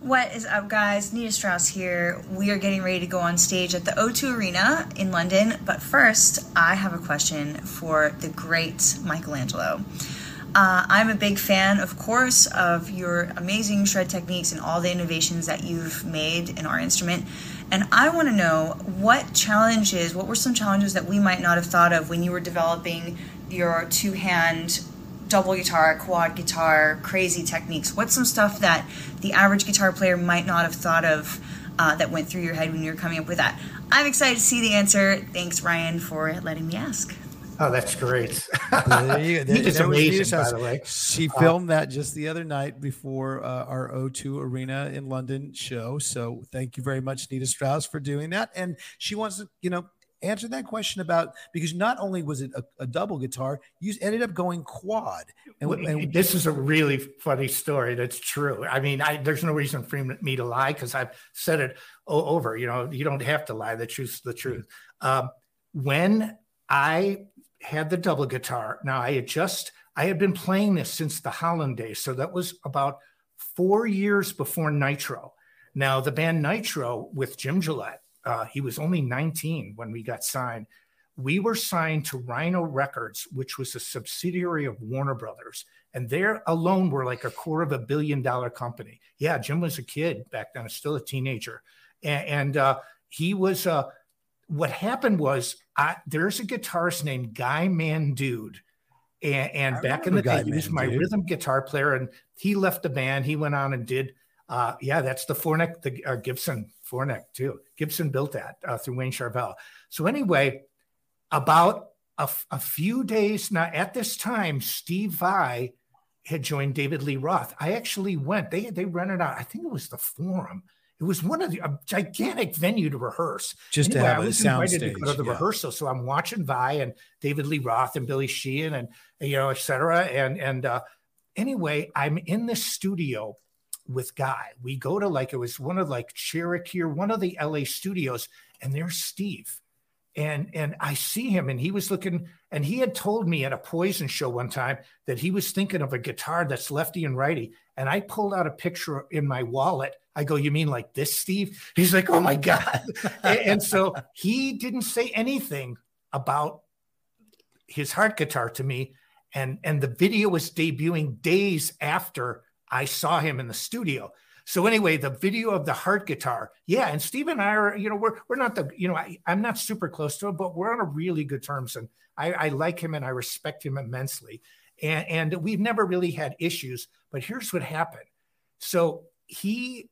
Speaker 6: What is up, guys? Nita Strauss here. We are getting ready to go on stage at the O2 Arena in London. But first, I have a question for the great Michelangelo. Uh, I'm a big fan, of course, of your amazing shred techniques and all the innovations that you've made in our instrument. And I want to know what challenges, what were some challenges that we might not have thought of when you were developing your two hand double guitar, quad guitar, crazy techniques? What's some stuff that the average guitar player might not have thought of uh, that went through your head when you were coming up with that? I'm excited to see the answer. Thanks, Ryan, for letting me ask.
Speaker 4: Oh, that's great.
Speaker 3: there you go. That, amazing, by the way. She uh, filmed uh, that just the other night before uh, our O2 Arena in London show. So thank you very much, Nita Strauss, for doing that. And she wants to, you know, answer that question about because not only was it a, a double guitar, you ended up going quad.
Speaker 4: And, and, this is a really funny story. That's true. I mean, I, there's no reason for me to lie because I've said it over. You know, you don't have to lie. The truth's the truth. Um, when I had the double guitar. Now I had just I had been playing this since the Holland days, so that was about four years before Nitro. Now the band Nitro with Jim Gillette, uh, he was only 19 when we got signed. We were signed to Rhino Records, which was a subsidiary of Warner Brothers, and they alone were like a quarter of a billion dollar company. Yeah, Jim was a kid back then, still a teenager, and, and uh, he was. Uh, what happened was I, there's a guitarist named Guy Mann-Dude. And, and back in the day, he was my dude. rhythm guitar player, and he left the band. He went on and did, uh, yeah, that's the four neck, the uh, Gibson four neck too. Gibson built that uh, through Wayne Charvel. So anyway, about a, a few days now, at this time, Steve Vai had joined David Lee Roth. I actually went. They they rented out. I think it was the Forum it was one of the a gigantic venue to rehearse.
Speaker 3: Just anyway, to have I was a invited stage,
Speaker 4: to go to the yeah. rehearsal, so I'm watching Vai and David Lee Roth and Billy Sheehan and you know, et cetera. And and uh, anyway, I'm in the studio with Guy. We go to like it was one of like Cherokee or one of the LA studios, and there's Steve. And and I see him, and he was looking, and he had told me at a Poison show one time that he was thinking of a guitar that's lefty and righty. And I pulled out a picture in my wallet I go, You mean like this, Steve? He's like, Oh my God. and, and so he didn't say anything about his heart guitar to me. And, and the video was debuting days after I saw him in the studio. So anyway, the video of the heart guitar, yeah. And Steve and I are, you know, we're we're not the, you know, I, I'm not super close to him, but we're on a really good terms, and I, I like him and I respect him immensely. And, and we've never really had issues. But here's what happened. So he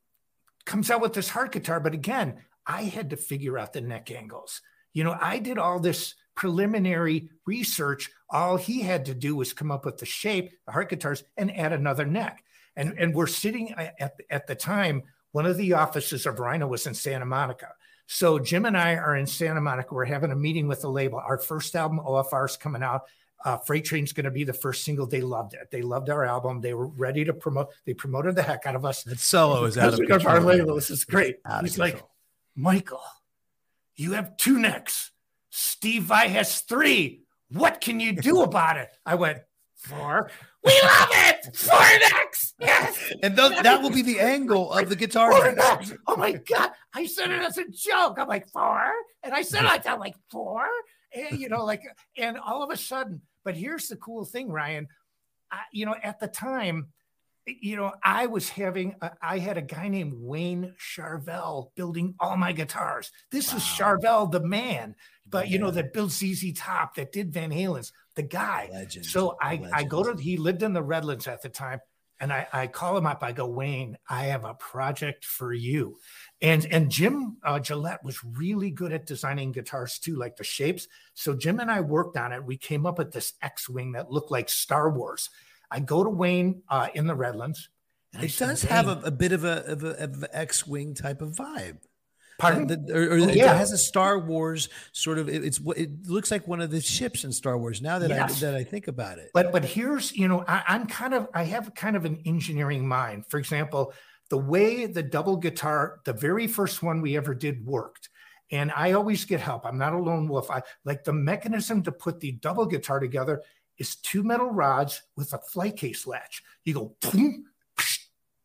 Speaker 4: comes out with this heart guitar. But again, I had to figure out the neck angles. You know, I did all this preliminary research. All he had to do was come up with the shape, the heart guitars, and add another neck. And, and we're sitting at, at the time, one of the offices of Rhino was in Santa Monica. So Jim and I are in Santa Monica. We're having a meeting with the label. Our first album, OFR, is coming out uh, Freight Train's going to be the first single. They loved it. They loved our album. They were ready to promote. They promoted the heck out of us.
Speaker 3: That solo is out of control.
Speaker 4: Our label. This is great. He's like, Michael, you have two necks. Steve Vai has three. What can you do about it? I went, four. We love it. Four necks. Yes.
Speaker 3: And th- that will be the angle of the guitar. Necks.
Speaker 4: Oh my god! I said it as a joke. I'm like four, and I said it like that, like four, and you know, like, and all of a sudden. But here's the cool thing, Ryan. I, you know, at the time, you know, I was having, a, I had a guy named Wayne Charvel building all my guitars. This is Charvel, the man, but you know, that built ZZ Top, that did Van Halen's, the guy.
Speaker 3: Legend.
Speaker 4: So I, I go to, he lived in the Redlands at the time. And I, I call him up. I go, Wayne, I have a project for you. And and Jim uh, Gillette was really good at designing guitars too, like the shapes. So Jim and I worked on it. We came up with this X-wing that looked like Star Wars. I go to Wayne uh, in the Redlands. and
Speaker 3: It does have a, a bit of a of a, of a X-wing type of vibe.
Speaker 4: Pardon.
Speaker 3: The- or, or
Speaker 4: Oh,
Speaker 3: it has a Star Wars sort of. It, it's it looks like one of the ships in Star Wars. Now that
Speaker 4: Yes.
Speaker 3: I that I think about it,
Speaker 4: but but here's you know I, i'm kind of i have kind of an engineering mind for example the way the double guitar the very first one we ever did worked and i always get help i'm not a lone wolf i like the mechanism to put the double guitar together is two metal rods with a flight case latch you go boom,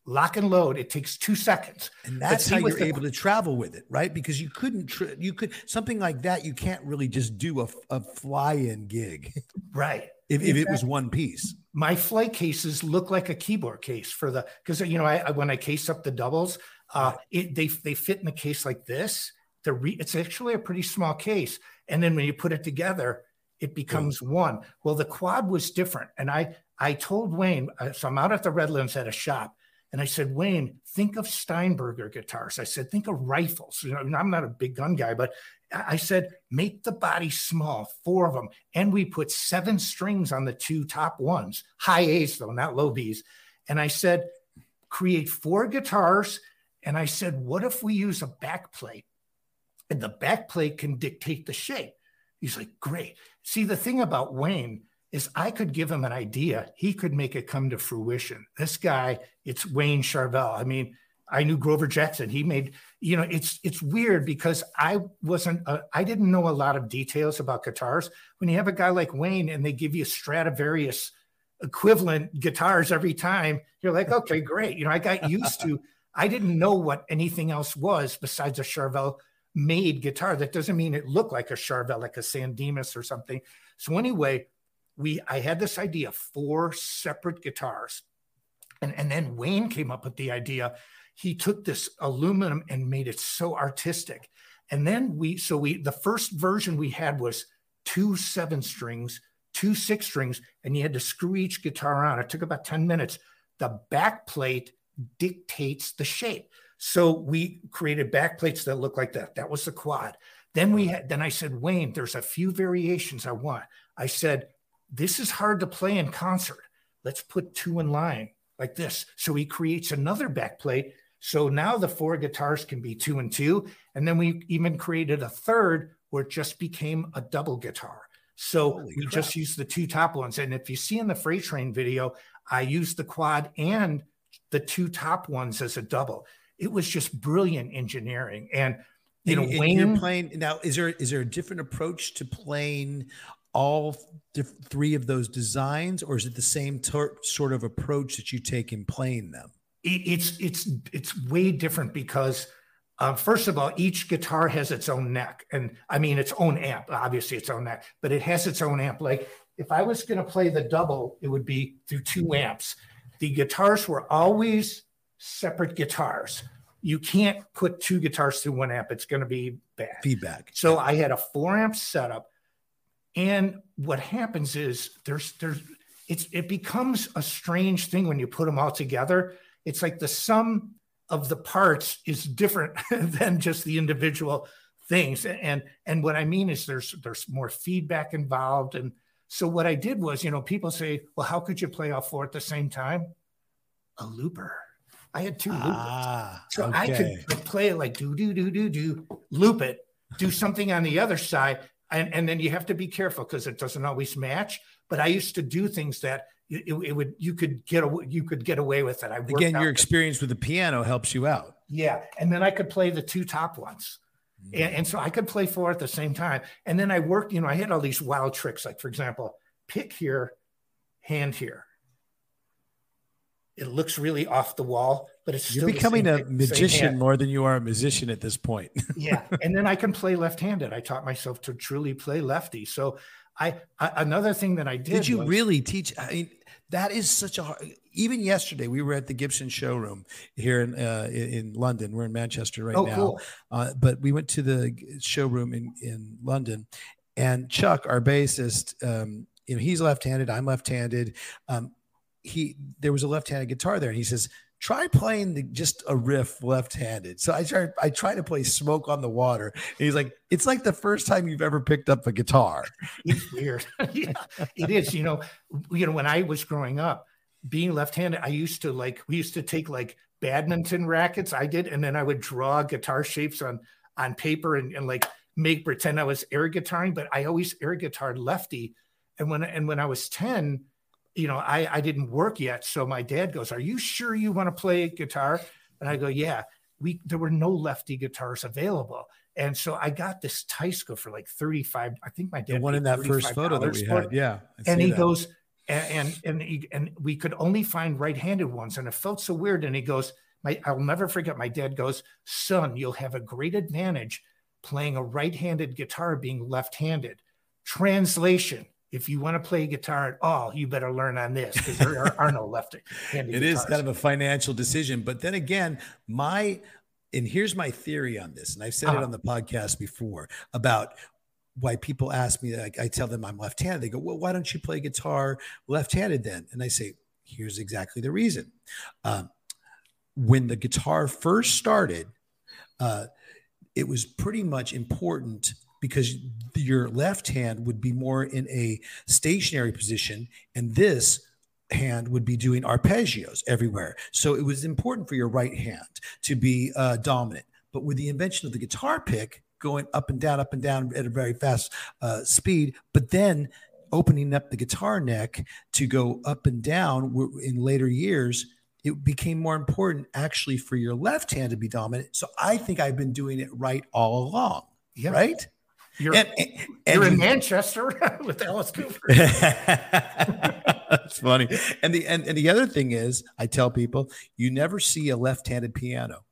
Speaker 4: lock and load it takes two seconds
Speaker 3: and that's how you're
Speaker 4: the-
Speaker 3: able to travel with it, right? Because you couldn't. Tr- you could something like that. You can't really just do a, a fly-in gig
Speaker 4: right
Speaker 3: if, if it was one piece.
Speaker 4: my flight cases look like a keyboard case for the because you know I, I when I case up the doubles, uh, it they they fit in a case like this. The re, it's actually a pretty small case, and then when you put it together, it becomes one. Well, the quad was different, and I I told Wayne, uh, so I'm out at the Redlands at a shop, and I said, Wayne, think of Steinberger guitars. I said, think of rifles. You know, I'm not a big gun guy, but I said, make the body small, four of them. And we put seven strings on the two top ones, high A's though, not low B's. And I said, create four guitars. And I said, what if we use a back plate? And the back plate can dictate the shape. He's like, great. See, the thing about Wayne is I could give him an idea. He could make it come to fruition. This guy, it's Wayne Charvel. I mean, I knew Grover Jackson. He made, you know, it's it's weird because I wasn't, uh, I didn't know a lot of details about guitars. When you have a guy like Wayne and they give you Stradivarius equivalent guitars every time, you're like, okay, great. You know, I got used to. I didn't know what anything else was besides a Charvel made guitar. That doesn't mean it looked like a Charvel, like a San Dimas or something. So anyway, we I had this idea four separate guitars, and and then Wayne came up with the idea. He took this aluminum and made it so artistic, and then we so we the first version we had was two seven strings, two six strings, and you had to screw each guitar on. It took about ten minutes. The back plate dictates the shape. So we created back plates that look like that. That was the quad. Then we had, then I said, Wayne, there's a few variations I want. I said, this is hard to play in concert. Let's put two in line like this. So he creates another back plate. So now the four guitars can be two and two. And then we even created a third where it just became a double guitar. So
Speaker 3: Holy
Speaker 4: we
Speaker 3: crap.
Speaker 4: just used the two top ones. And if you see in the freight train video, I used the quad and the two top ones as a double. It was just brilliant engineering. And you know,
Speaker 3: And- and
Speaker 4: Wayne,
Speaker 3: you're playing now. Is there is there a different approach to playing all diff- three of those designs, or is it the same tor- sort of approach that you take in playing them?
Speaker 4: it, it's it's it's way different because uh, first of all, each guitar has its own neck, and I mean its own amp. Obviously, its own neck, but it has its own amp. Like if I was going to play the double, it would be through two amps. The guitars were always separate guitars. You can't put two guitars through one amp; it's going to be bad.
Speaker 3: Feedback.
Speaker 4: So I had a four amp setup. And what happens is there's there's it's it becomes a strange thing when you put them all together. It's like the sum of the parts is different than just the individual things. And and what I mean is there's there's more feedback involved. And so what I did was, you know, people say, well, how could you play all four at the same time? A looper. I had two loopers.
Speaker 3: Ah,
Speaker 4: So I could play it like do do do do do, loop it, do something on the other side, and and then you have to be careful because it doesn't always match. But I used to do things that it, it would you could get away, you could get away with it. I
Speaker 3: Again, your experience with the piano helps you out.
Speaker 4: yeah, and then I could play the two top ones. Mm-hmm. And, and so I could play four at the same time. And then I worked, you know, I had all these wild tricks. Like, for example, pick here, hand here, it looks really off the wall, but it's
Speaker 3: you're becoming a magician more than you are a musician at this point.
Speaker 4: yeah, and then I can play left-handed. I taught myself to truly play lefty. So I, I another thing that I did.
Speaker 3: Did you
Speaker 4: was,
Speaker 3: really teach? I mean, that is such a hard, even yesterday we were at the Gibson showroom here in uh, in London. We're in Manchester right
Speaker 4: oh,
Speaker 3: now,
Speaker 4: cool.
Speaker 3: uh, but we went to the showroom in in London, and Chuck, our bassist, um, you know, he's left-handed. I'm left-handed. Um, he there was a left-handed guitar there, and he says, "Try playing the, just a riff left-handed." So I tried. I try to play "Smoke on the Water." And he's like, "It's like the first time you've ever picked up a guitar."
Speaker 4: It's weird. yeah, it is. You know, you know, when I was growing up, being left-handed, I used to like. We used to take like badminton rackets. I did, and then I would draw guitar shapes on on paper and, and like make pretend I was air guitaring. But I always air guitared lefty. And when and when I was ten you know, I, I didn't work yet. So my dad goes, Are you sure you want to play guitar? And I go, Yeah. We there were no lefty guitars available. And so I got this Teisco for like 35. I think my dad
Speaker 3: the one in that first photo that we had. Yeah.
Speaker 4: And he that. goes, and and and, he, and we could only find right-handed ones. And it felt so weird. And he goes, my, I'll never forget. My dad goes, son, you'll have a great advantage playing a right-handed guitar being left-handed. Translation: if you want to play guitar at all, you better learn on this because there are, are, no left handed
Speaker 3: It guitars. is kind of a financial decision. But then again, my and here's my theory on this, and I've said uh-huh. it on the podcast before about why people ask me, like I tell them I'm left-handed. They go, Well, why don't you play guitar left-handed then? And I say, here's exactly the reason. Um, when the guitar first started, uh, it was pretty much important because your left hand would be more in a stationary position and this hand would be doing arpeggios everywhere. So it was important for your right hand to be uh, dominant. But with the invention of the guitar pick going up and down, up and down at a very fast uh, speed, but then opening up the guitar neck to go up and down in later years, it became more important actually for your left hand to be dominant. So I think I've been doing it right all along. Yeah. Right.
Speaker 4: You're, and, and, you're in Manchester with Alice Cooper.
Speaker 3: That's funny. And the and, and the other thing is, I tell people, you never see a left-handed piano.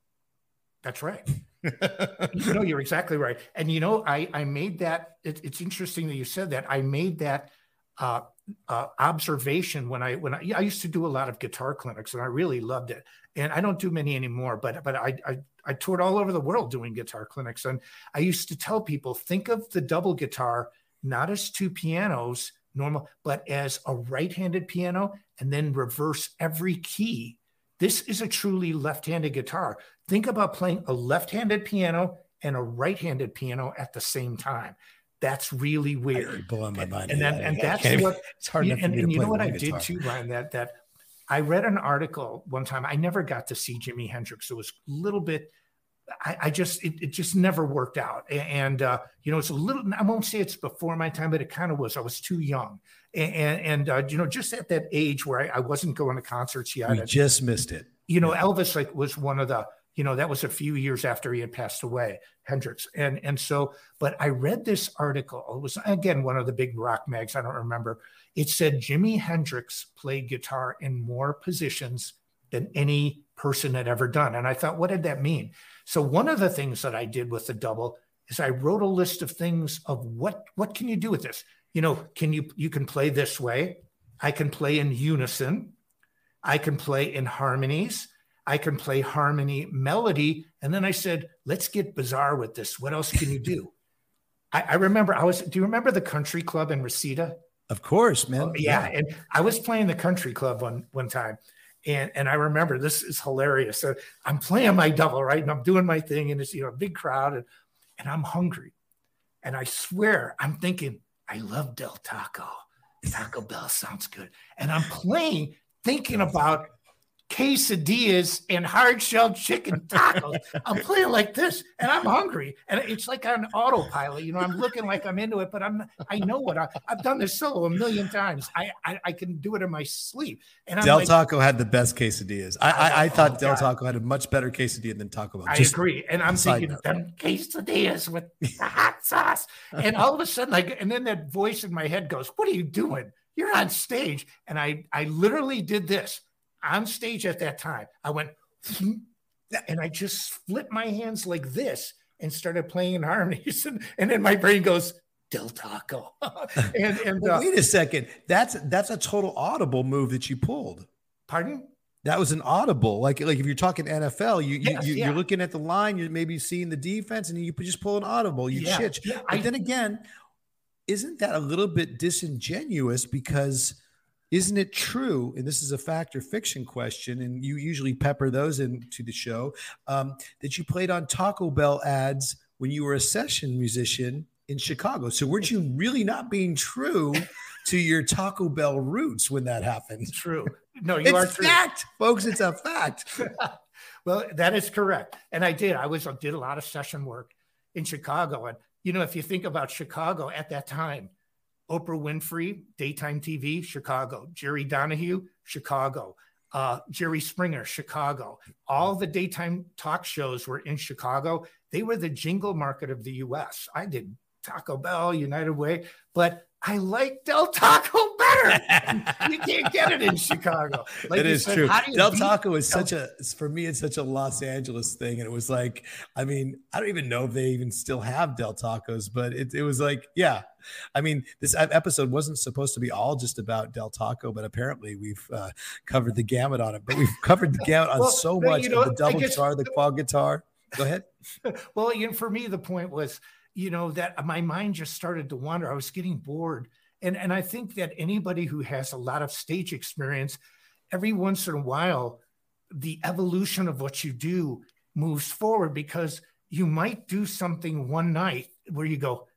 Speaker 4: That's right. know, you're exactly right. And you know, I I made that. It, it's interesting that you said that. I made that uh, uh, observation when I when I, I used to do a lot of guitar clinics, and I really loved it. And I don't do many anymore, but but I, I I toured all over the world doing guitar clinics. And I used to tell people think of the double guitar not as two pianos, normal, but as a right handed piano and then reverse every key. This is a truly left handed guitar. Think about playing a left handed piano and a right handed piano at the same time. That's really weird.
Speaker 3: blowing my mind.
Speaker 4: And, then, and that's what it's hard. And, and you know what I guitar. did too, Ryan. That that I read an article one time. I never got to see Jimi Hendrix. So It was a little bit. I, I just it, it, just never worked out. And uh, you know, it's a little. I won't say it's before my time, but it kind of was. I was too young, and and, uh, you know, just at that age where I, I wasn't going to concerts yet.
Speaker 3: We just missed it.
Speaker 4: You know, Elvis like was one of the. You know, that was a few years after he had passed away, Hendrix. And and so, but I read this article. It was again one of the big rock mags. I don't remember it said Jimi Hendrix played guitar in more positions than any person had ever done. And I thought, what did that mean? So one of the things that I did with the double is I wrote a list of things of what what can you do with this? You know, can you you can play this way? I can play in unison. I can play in harmonies. I can play harmony melody. And then I said, let's get bizarre with this. What else can you do? I, I remember I was, do you remember the country club in Reseda?
Speaker 3: Of course, man. Oh,
Speaker 4: yeah. yeah. And I was playing the country club one one time. And, and I remember this is hilarious. So I'm playing my double, right? And I'm doing my thing, and it's you know a big crowd, and, and I'm hungry. And I swear I'm thinking, I love Del Taco. Taco Bell sounds good. And I'm playing, thinking about quesadillas and hard shell chicken tacos. I'm playing like this and I'm hungry. And it's like on autopilot. You know, I'm looking like I'm into it, but I'm I know what I, have done this solo a million times. I, I, I can do it in my sleep. And I'm
Speaker 3: Del
Speaker 4: like,
Speaker 3: Taco had the best quesadillas. I I, I thought oh, Del Taco had a much better quesadilla than Taco Bell.
Speaker 4: I agree. And I'm thinking note. them quesadillas with the hot sauce. And all of a sudden, like, and then that voice in my head goes, What are you doing? You're on stage. And I I literally did this. On stage at that time, I went, and I just flipped my hands like this and started playing in harmonies. And, and then my brain goes, Del Taco.
Speaker 3: and and well, uh, wait a second. That's that's a total audible move that you pulled.
Speaker 4: Pardon?
Speaker 3: That was an audible. Like like if you're talking NFL, you, yes, you, you are looking at the line, you're maybe seeing the defense, and you just pull an audible. You yeah, chitch. Yeah, but I, then again, isn't that a little bit disingenuous because isn't it true and this is a fact or fiction question and you usually pepper those into the show um, that you played on taco bell ads when you were a session musician in chicago? So weren't you really not being true to your taco bell roots when that happened?
Speaker 4: True. No
Speaker 3: you it's are true. fact folks it's a fact.
Speaker 4: Well that is correct and i did. I was I did a lot of session work in chicago and you know, if you think about Chicago at that time, Oprah Winfrey, daytime TV, Chicago. Jerry Donahue, Chicago. Uh, Jerry Springer, Chicago. All the daytime talk shows were in Chicago. They were the jingle market of the US. I did Taco Bell, United Way, but I like Del Taco better. you can't get it in Chicago.
Speaker 3: Like it is said, true. Del Taco is Del- such a for me. It's such a Los Angeles thing, and it was like, I mean, I don't even know if they even still have Del Tacos, but it, it was like, yeah. I mean, this episode wasn't supposed to be all just about Del Taco, but apparently we've uh, covered the gamut on it. But we've covered the gamut on well, so much you know, of the double guess, guitar, the quad guitar. Go ahead.
Speaker 4: well, you know, for me, the point was you know, that my mind just started to wander. I was getting bored. And, and I think that anybody who has a lot of stage experience, every once in a while, the evolution of what you do moves forward because you might do something one night where you go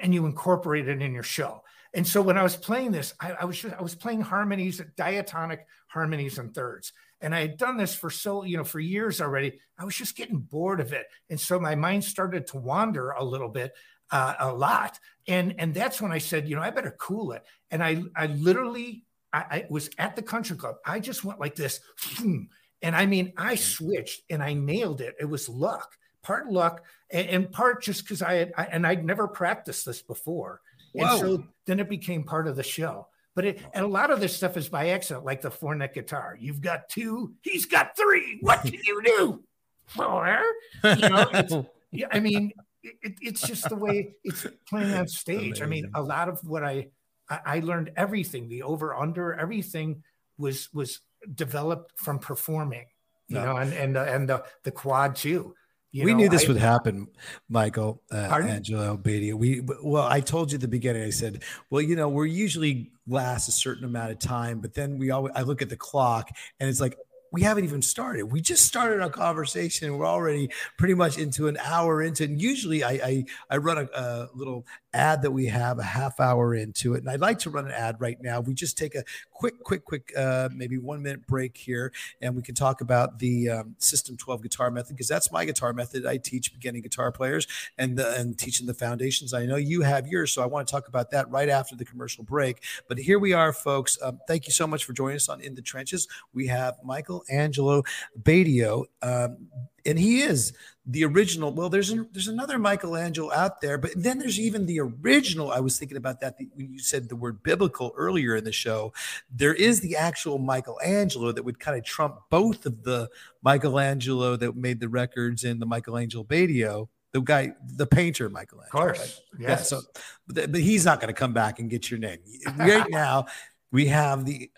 Speaker 4: and you incorporate it in your show. And so when I was playing this, I, I was just, I was playing harmonies, diatonic harmonies and thirds. And I had done this for so, you know, for years already. I was just getting bored of it. And so my mind started to wander a little bit, uh, a lot. And, and that's when I said, you know, I better cool it. And I, I literally, I, I was at the country club. I just went like this. And I mean, I switched and I nailed it. It was luck, part luck and, and part just because I had, I, and I'd never practiced this before. Whoa. And so then it became part of the show. But it, and a lot of this stuff is by accident, like the four neck guitar. You've got two, he's got three. What can you do? Four. You know, yeah, I mean, it, it's just the way it's playing on stage. Amazing. I mean, a lot of what I, I, learned everything, the over under, everything was was developed from performing. You no. know, and and uh, and the the quad too.
Speaker 3: You we know, knew this I, would happen, Michael, uh, Angelo Batio. We well, I told you at the beginning. I said, well, you know, we're usually last a certain amount of time, but then we always I look at the clock and it's like, we haven't even started. We just started our conversation. And We're already pretty much into an hour into. And usually I, I, I run a, a, little ad that we have a half hour into it. And I'd like to run an ad right now. We just take a quick, quick, quick, uh, maybe one minute break here. And we can talk about the um, System 12 guitar method because that's my guitar method. I teach beginning guitar players and, the, and teaching the foundations. I know you have yours. So I want to talk about that right after the commercial break. But here we are, folks. Um, thank you so much for joining us on In the Trenches. We have Michael Angelo Batio. Um, and he is the original. Well, there's an, there's another Michelangelo out there, but then there's even the original. I was thinking about that when you said the word biblical earlier in the show. There is the actual Michelangelo that would kind of trump both of the Michelangelo that made the records and the Michelangelo Batio the guy, the painter, Michelangelo.
Speaker 4: Of course, right? yes.
Speaker 3: Yeah, so, but, but he's not going to come back and get your name right now. We have the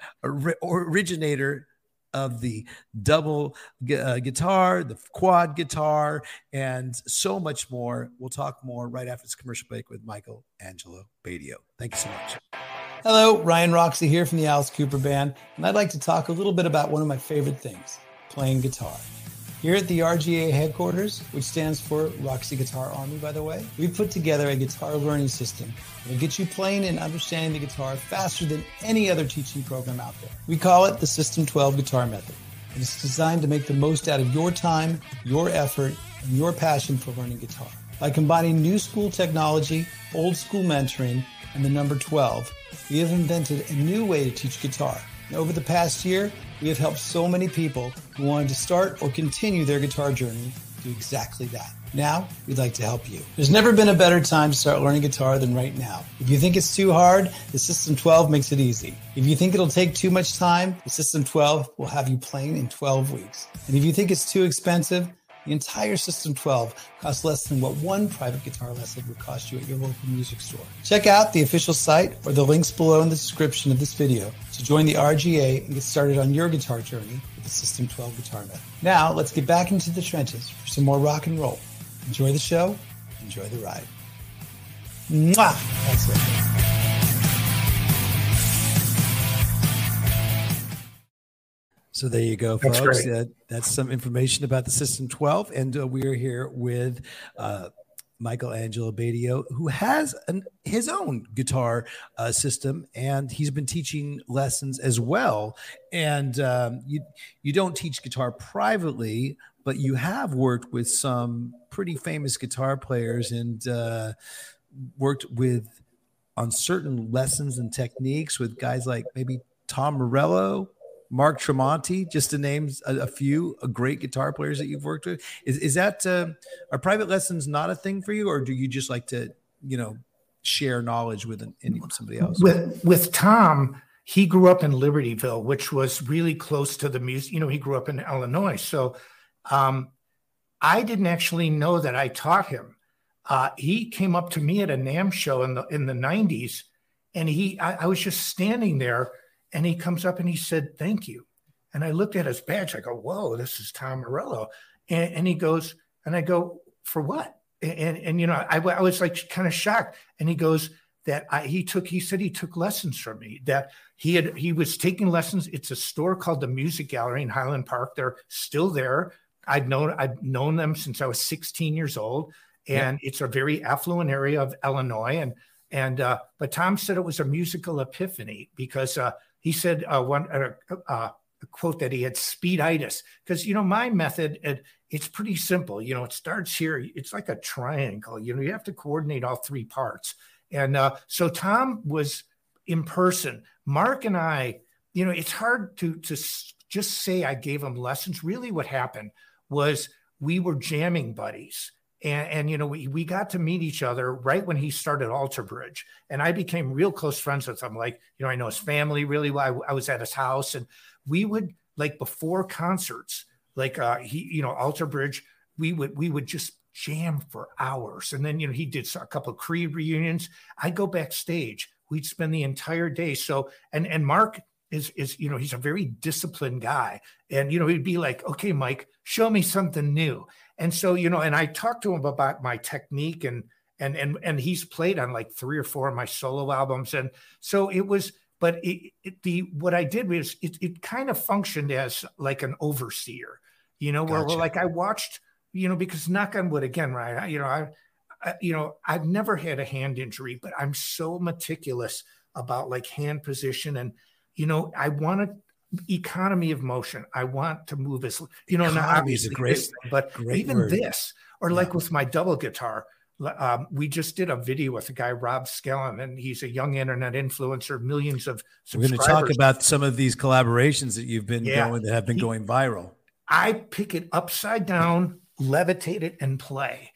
Speaker 3: originator of the double uh, guitar, the quad guitar, and so much more. We'll talk more right after this commercial break with Michael Angelo Batio. Thank you so much. Hello, Ryan Roxie here from the Alice Cooper Band, and I'd like to talk a little bit about one of my favorite things playing guitar. Here at the RGA headquarters, which stands for Roxie Guitar Army, by the way, we've put together a guitar learning system that will get you playing and understanding the guitar faster than any other teaching program out there. We call it the System 12 Guitar Method. And it's designed to make the most out of your time, your effort, and your passion for learning guitar. By combining new school technology, old school mentoring, and the number 12, we have invented a new way to teach guitar. Over the past year, we have helped so many people who wanted to start or continue their guitar journey do exactly that. Now, we'd like to help you. There's never been a better time to start learning guitar than right now. If you think it's too hard, the System 12 makes it easy. If you think it'll take too much time, the System 12 will have you playing in 12 weeks. And if you think it's too expensive, the entire System 12 costs less than what one private guitar lesson would cost you at your local music store. Check out the official site or the links below in the description of this video to join the RGA and get started on your guitar journey with the System 12 Guitar Method. Now, let's get back into the trenches for some more rock and roll. Enjoy the show, enjoy the ride. Mwah! So there you go,
Speaker 4: That's
Speaker 3: folks. Uh, that's some information about the System 12. And uh, we are here with uh, Michelangelo Batio, who has an, his own guitar uh, system, and he's been teaching lessons as well. And um, you you don't teach guitar privately, but you have worked with some pretty famous guitar players and uh, worked with on certain lessons and techniques with guys like maybe Tom Morello, Mark Tremonti, just to name a, a few uh, great guitar players that you've worked with. Is is that uh, are private lessons not a thing for you, or do you just like to you know share knowledge with an, somebody else?
Speaker 4: With with Tom, he grew up in Libertyville, which was really close to the music. You know, he grew up in Illinois, so um, I didn't actually know that I taught him. Uh, he came up to me at a NAMM show in the in the '90s, and he I, I was just standing there, and he comes up and he said, "Thank you," and I looked at his badge. I go, "Whoa, this is Tom Morello," and, and he goes, and I go, "For what?" And and you know, I, I was like kind of shocked, and he goes that I, he took he said he took lessons from me that he had he was taking lessons. It's a store called the music gallery in highland park. They're still there. I've known i've known them since i was 16 years old. And it's a very affluent area of illinois. And and uh, but tom said it was a musical epiphany because uh, he said uh, one uh, uh, a quote that he had speeditis because you know my method it, it's pretty simple you know it starts here it's like a triangle you know you have to coordinate all three parts and uh, so Tom was in person. Mark and I, you know, it's hard to to just say I gave him lessons. Really, what happened was we were jamming buddies. And, and you know we, we got to meet each other right when he started Alter Bridge, and I became real close friends with him. Like you know, I know his family really well. I, I was at his house, and we would like before concerts, like uh, he, you know, Alter Bridge, we would we would just jam for hours. And then, you know, he did a couple of Creed reunions. I'd go backstage. We'd spend the entire day. So, and and Mark is is you know he's a very disciplined guy, and you know he'd be like, okay, Mike, show me something new. And so you know, and I talked to him about my technique and and and and he's played on like three or four of my solo albums, and so it was. But it, it, the what I did was it, it kind of functioned as like an overseer, you know, where,
Speaker 3: Gotcha.
Speaker 4: where like I watched you know, because knock on wood again, right? I, you know, I, I, you know, I've never had a hand injury, but I'm so meticulous about like hand position and, you know, I want to economy of motion. I want to move as, you know, not
Speaker 3: Economy is a great-
Speaker 4: this but
Speaker 3: great
Speaker 4: even
Speaker 3: word.
Speaker 4: this, or
Speaker 3: Yeah.
Speaker 4: like with my double guitar, um, we just did a video with a guy, Rob Scallon, and he's a young internet influencer, millions of
Speaker 3: We're going to talk about some of these collaborations that you've been
Speaker 4: Yeah.
Speaker 3: going that have been
Speaker 4: He-
Speaker 3: going viral.
Speaker 4: I pick it upside down, levitate it, and play.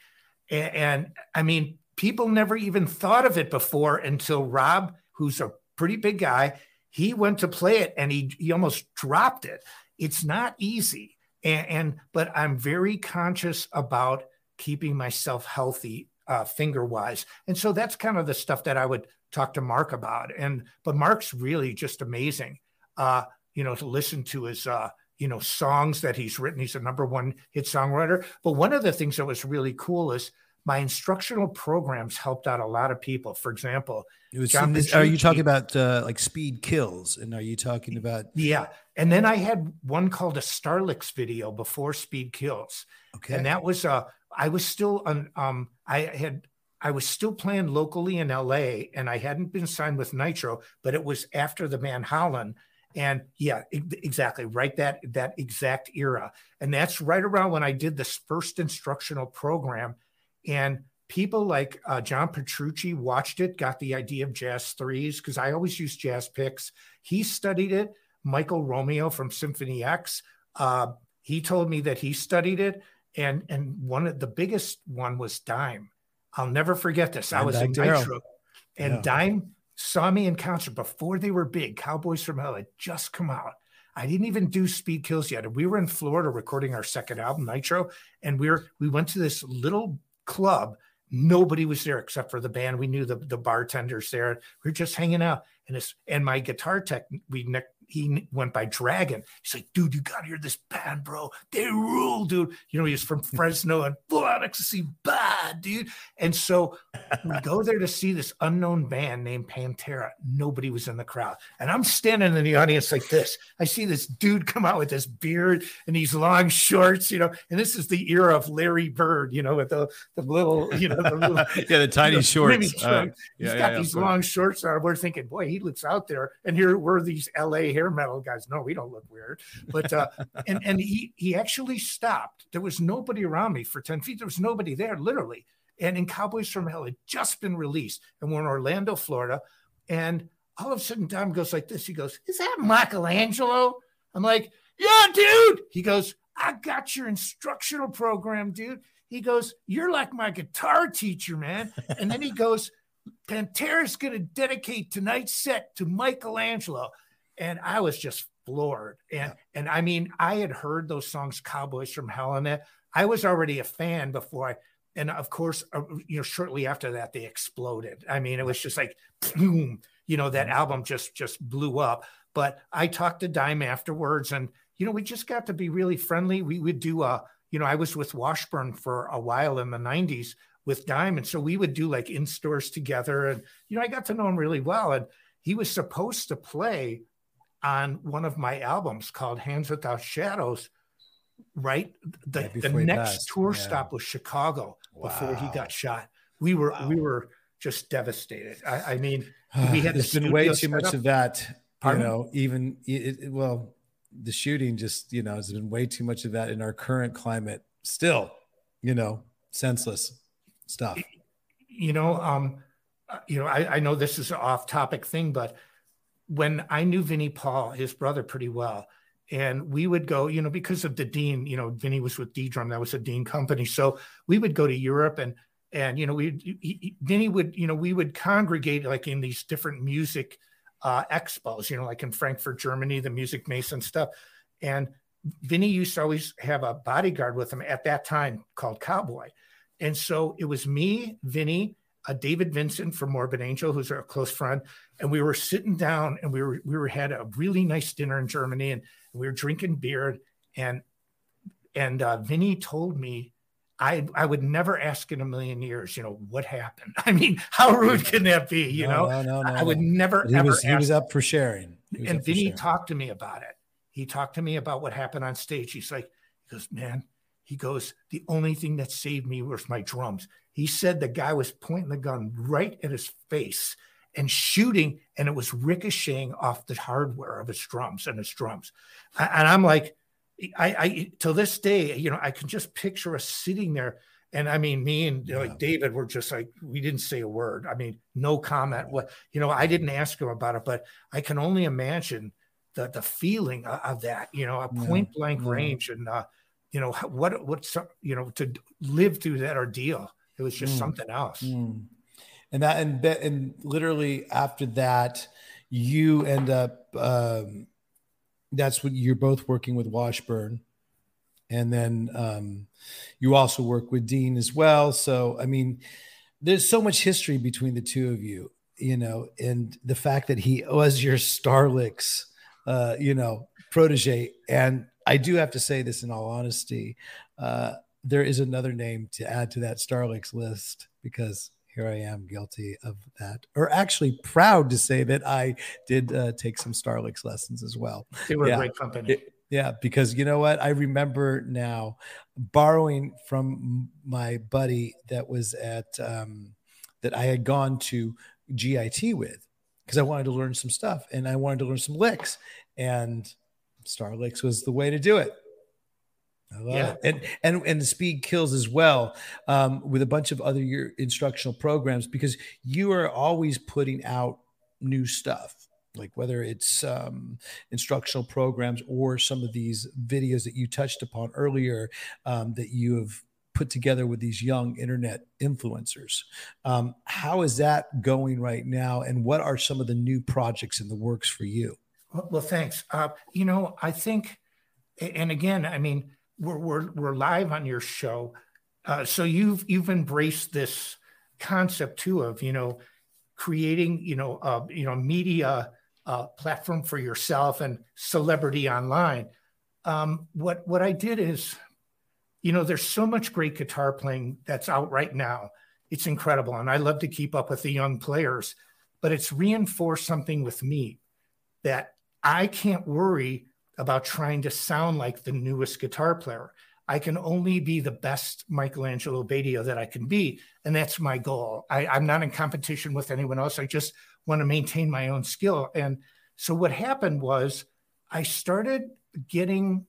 Speaker 4: And, and I mean, people never even thought of it before until Rob, who's a pretty big guy, he went to play it and he he almost dropped it. It's not easy, and, and but I'm very conscious about keeping myself healthy uh, finger wise, and so that's kind of the stuff that I would talk to Mark about. And but Mark's really just amazing. Uh, you know, to listen to his uh, you know songs that he's written. He's a number one hit songwriter. But one of the things that was really cool is my instructional programs helped out a lot of people. For example,
Speaker 3: It was,
Speaker 4: John
Speaker 3: are you talking about uh, like speed kills? And are you talking about,
Speaker 4: yeah, and then I had one called a Star Licks video before Speed Kills.
Speaker 3: okay.
Speaker 4: and that was uh i was still on um i had i was still playing locally in la and i hadn't been signed with nitro but it was after the Van Halen and yeah exactly right that that exact era and that's right around when i did this first instructional program and people like uh, john petrucci watched it got the idea of jazz threes because i always use jazz picks he studied it michael romeo from symphony x uh, he told me that he studied it and and one of the biggest one was Dime. I'll never forget this. I was in Nitro, and
Speaker 3: Yeah.
Speaker 4: Dime saw me in concert before they were big. Cowboys from Hell had just come out. I didn't even do Speed Kills yet. We were in Florida recording our second album, Nitro, and we were we went to this little club. Nobody was there except for the band. We knew the, the bartenders there. We were just hanging out. And this and my guitar tech, we ne- he went by Dragon. He's like, dude, you gotta hear this band, bro. They rule, dude. You know, he's from Fresno and full on ecstasy, bad, dude. And so we go there to see this unknown band named Pantera. Nobody was in the crowd. And I'm standing in the audience like this. I see this dude come out with this beard and these long shorts, you know, and this is the era of Larry Bird, you know, with the, the little, you know, the little
Speaker 3: yeah, the tiny
Speaker 4: the mini
Speaker 3: shorts. Uh, yeah,
Speaker 4: He's
Speaker 3: yeah,
Speaker 4: got
Speaker 3: yeah,
Speaker 4: these long shorts on. We're thinking, boy, he looks out there. And here we're these LA hair metal guys. No, we don't look weird. But uh and and he he actually stopped. There was nobody around me for 10 feet. There was nobody there, literally. And in Cowboys from Hell had just been released. And we're in Orlando, Florida. And all of a sudden, Dime goes like this. He goes, Is that Michelangelo? I'm like, Yeah, dude. He goes, I got your instructional program, dude. He goes, You're like my guitar teacher, man. And then he goes, Pantera's going to dedicate tonight's set to Michelangelo. And I was just floored. And and I mean, I had heard those songs, Cowboys from Hell, and that I was already a fan before I. And of course, uh, you know, shortly after that, they exploded. I mean, it was just like, boom, you know, that album just just blew up. But I talked to Dime afterwards, and you know, we just got to be really friendly. We would do a, you know, I was with Washburn for a while in the '90s with Dime, and so we would do like in stores together, and you know, I got to know him really well. And he was supposed to play on one of my albums called Hands Without Shadows. Right, the,
Speaker 3: Right
Speaker 4: the next
Speaker 3: passed,
Speaker 4: tour
Speaker 3: yeah.
Speaker 4: stop was Chicago before he got shot. We were
Speaker 3: Wow.
Speaker 4: we were just devastated. I, I mean, we had
Speaker 3: There's
Speaker 4: the
Speaker 3: been way too much
Speaker 4: up.
Speaker 3: of that.
Speaker 4: Pardon?
Speaker 3: You know, even it, it- well, the shooting just you know has been way too much of that in our current climate. Still, you know, senseless stuff.
Speaker 4: you know, um, uh, you know, I, I know this is an off-topic thing, but when I knew Vinnie Paul, his brother, pretty well, and we would go, you know, because of the Dean, you know, Vinnie was with ddrum, that was a Dean company, so we would go to Europe and and you know, we Vinnie would, you know, we would congregate like in these different music uh, expos, you know, like in Frankfurt, Germany, the Musikmesse stuff, and Vinnie used to always have a bodyguard with him at that time called Cowboy. And so it was me, Vinny, uh, David Vincent from Morbid Angel, who's our close friend, and we were sitting down and we were we were had a really nice dinner in Germany and we were drinking beer and and uh, Vinny told me I I would never ask in a million years, you know, what happened. I mean, how rude can that be? You
Speaker 3: No,
Speaker 4: know,
Speaker 3: no, no, no,
Speaker 4: I would never
Speaker 3: But He
Speaker 4: ever
Speaker 3: was he was up for sharing.
Speaker 4: And Vinny
Speaker 3: sharing.
Speaker 4: talked to me about it. He talked to me about what happened on stage. He's like, he goes, man, he goes, the only thing that saved me was my drums. He said the guy was pointing the gun right at his face and shooting, and it was ricocheting off the hardware of his drums and his drums. And I'm like, I, I till this day, you know, I can just picture us sitting there. And I mean, me and you know,
Speaker 3: Yeah.
Speaker 4: like David were just like, we didn't say a word. I mean, no comment. What you know, I didn't ask him about it, but I can only imagine the the feeling of, of that. You know, a point blank
Speaker 3: Yeah.
Speaker 4: range, and uh, you know what what's you know to live through that ordeal. It was just
Speaker 3: Mm.
Speaker 4: something else.
Speaker 3: Mm. And that and and literally after that, you end up. Um, that's what you're both working with Washburn, and then um, you also work with Dean as well. So I mean, there's so much history between the two of you, you know, and the fact that he was your Star Licks, uh, you know, protege. And I do have to say this in all honesty. Uh, there is another name to add to that Star Licks list because here I am guilty of that, or actually proud to say that I did uh, take some Star Licks lessons as well.
Speaker 4: They were
Speaker 3: Yeah.
Speaker 4: a great company.
Speaker 3: It- yeah, because you know what? I remember now borrowing from my buddy that was at um, that I had gone to GIT with because I wanted to learn some stuff and I wanted to learn some licks, and Star Licks was the way to do it. I love
Speaker 4: Yeah.
Speaker 3: it. And and and the speed kills as well um, with a bunch of other your instructional programs because you are always putting out new stuff like whether it's um, instructional programs or some of these videos that you touched upon earlier um, that you have put together with these young internet influencers. Um, how is that going right now? And what are some of the new projects in the works for you?
Speaker 4: Well, well thanks. Uh, you know, I think, and again, I mean, we're, we're, we're live on your show. Uh, so you've, you've embraced this concept too of, you know, creating, you know, uh, you know, media uh, platform for yourself and celebrity online. Um, what, what I did is you know, there's so much great guitar playing that's out right now. It's incredible. And I love to keep up with the young players, but it's reinforced something with me that I can't worry about trying to sound like the newest guitar player. I can only be the best Michelangelo Batio that I can be. And that's my goal. I, I'm not in competition with anyone else. I just want to maintain my own skill. And so what happened was I started getting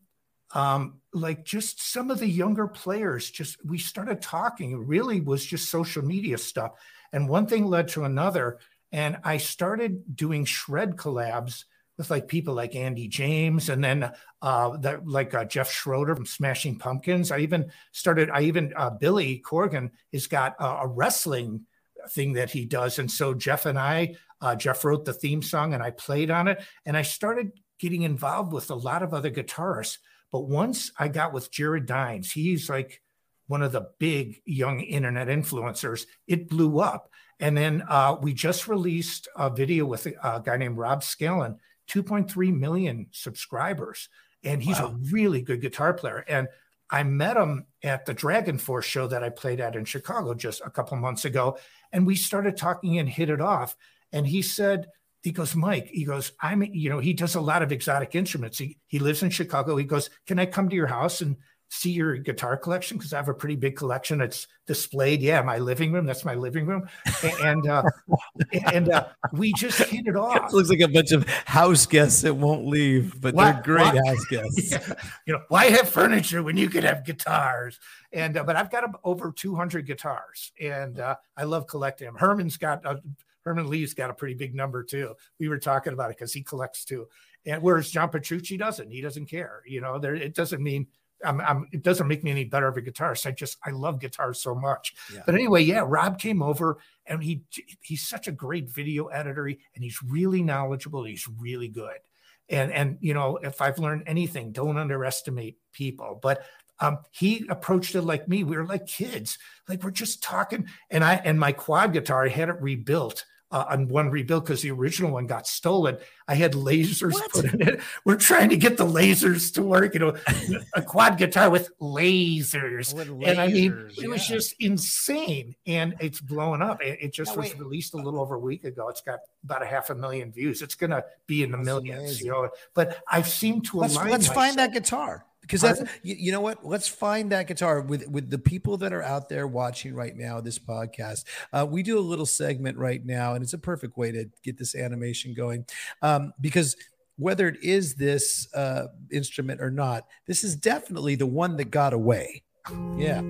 Speaker 4: um, like just some of the younger players just we started talking it really was just social media stuff and one thing led to another and i started doing shred collabs with like people like andy james and then uh like uh, jeff schroeder from smashing pumpkins. I even started i even uh, billy corgan has got a, a wrestling thing that he does. And so jeff and i uh, jeff wrote the theme song and i played on it. And i started getting involved with a lot of other guitarists. But once I got with Jared Dines, he's like one of the big young internet influencers. It blew up. And then uh, we just released a video with a, guy named Rob Scallon, 2.3 million subscribers. And he's wow. a really good guitar player. And I met him at the Dragon Force show that I played at in Chicago just a couple months ago. And we started talking and hit it off. And he said, he goes, Mike, he goes, I'm, you know, he does a lot of exotic instruments. He, he lives in Chicago. He goes, Can I come to your house and see your guitar collection? Because I have a pretty big collection. It's displayed. Yeah, my living room. That's my living room. And, uh, and uh, we just hit it off.
Speaker 3: It looks like a bunch of house guests that won't leave, but why, they're great why, house guests. Yeah.
Speaker 4: You know, why have furniture when you could have guitars? And, uh, but I've got over 200 guitars and uh, I love collecting them. Herman's got a Herman Li's got a pretty big number too. We were talking about it because he collects too. And whereas John Petrucci doesn't, he doesn't care. You know, there it doesn't mean I'm, I'm, it doesn't make me any better of a guitarist. I just I love guitars so much. Yeah. But anyway, yeah, Rob came over and he he's such a great video editor and he's really knowledgeable. He's really good. And and you know, if I've learned anything, don't underestimate people. But um, he approached it like me. We were like kids, like we're just talking. And I and my quad guitar, I had it rebuilt uh, on one rebuild because the original one got stolen. I had lasers what? put in it. We're trying to get the lasers to work, you know, a quad guitar with lasers. With lasers and I mean, yeah. it was just insane. And it's blowing up. It, it just was released a little over a week ago. It's got about a half a million views. It's going to be in the That's millions, amazing. you know. But I've seemed to
Speaker 3: let's,
Speaker 4: align.
Speaker 3: Let's find that guitar because that's you, you, know what? Let's find that guitar with with the people that are out there watching right now this podcast. Uh, we do a little segment right now and it's a perfect way to get this animation going um, because whether it is this uh, instrument or not this is definitely the one that got away. Yeah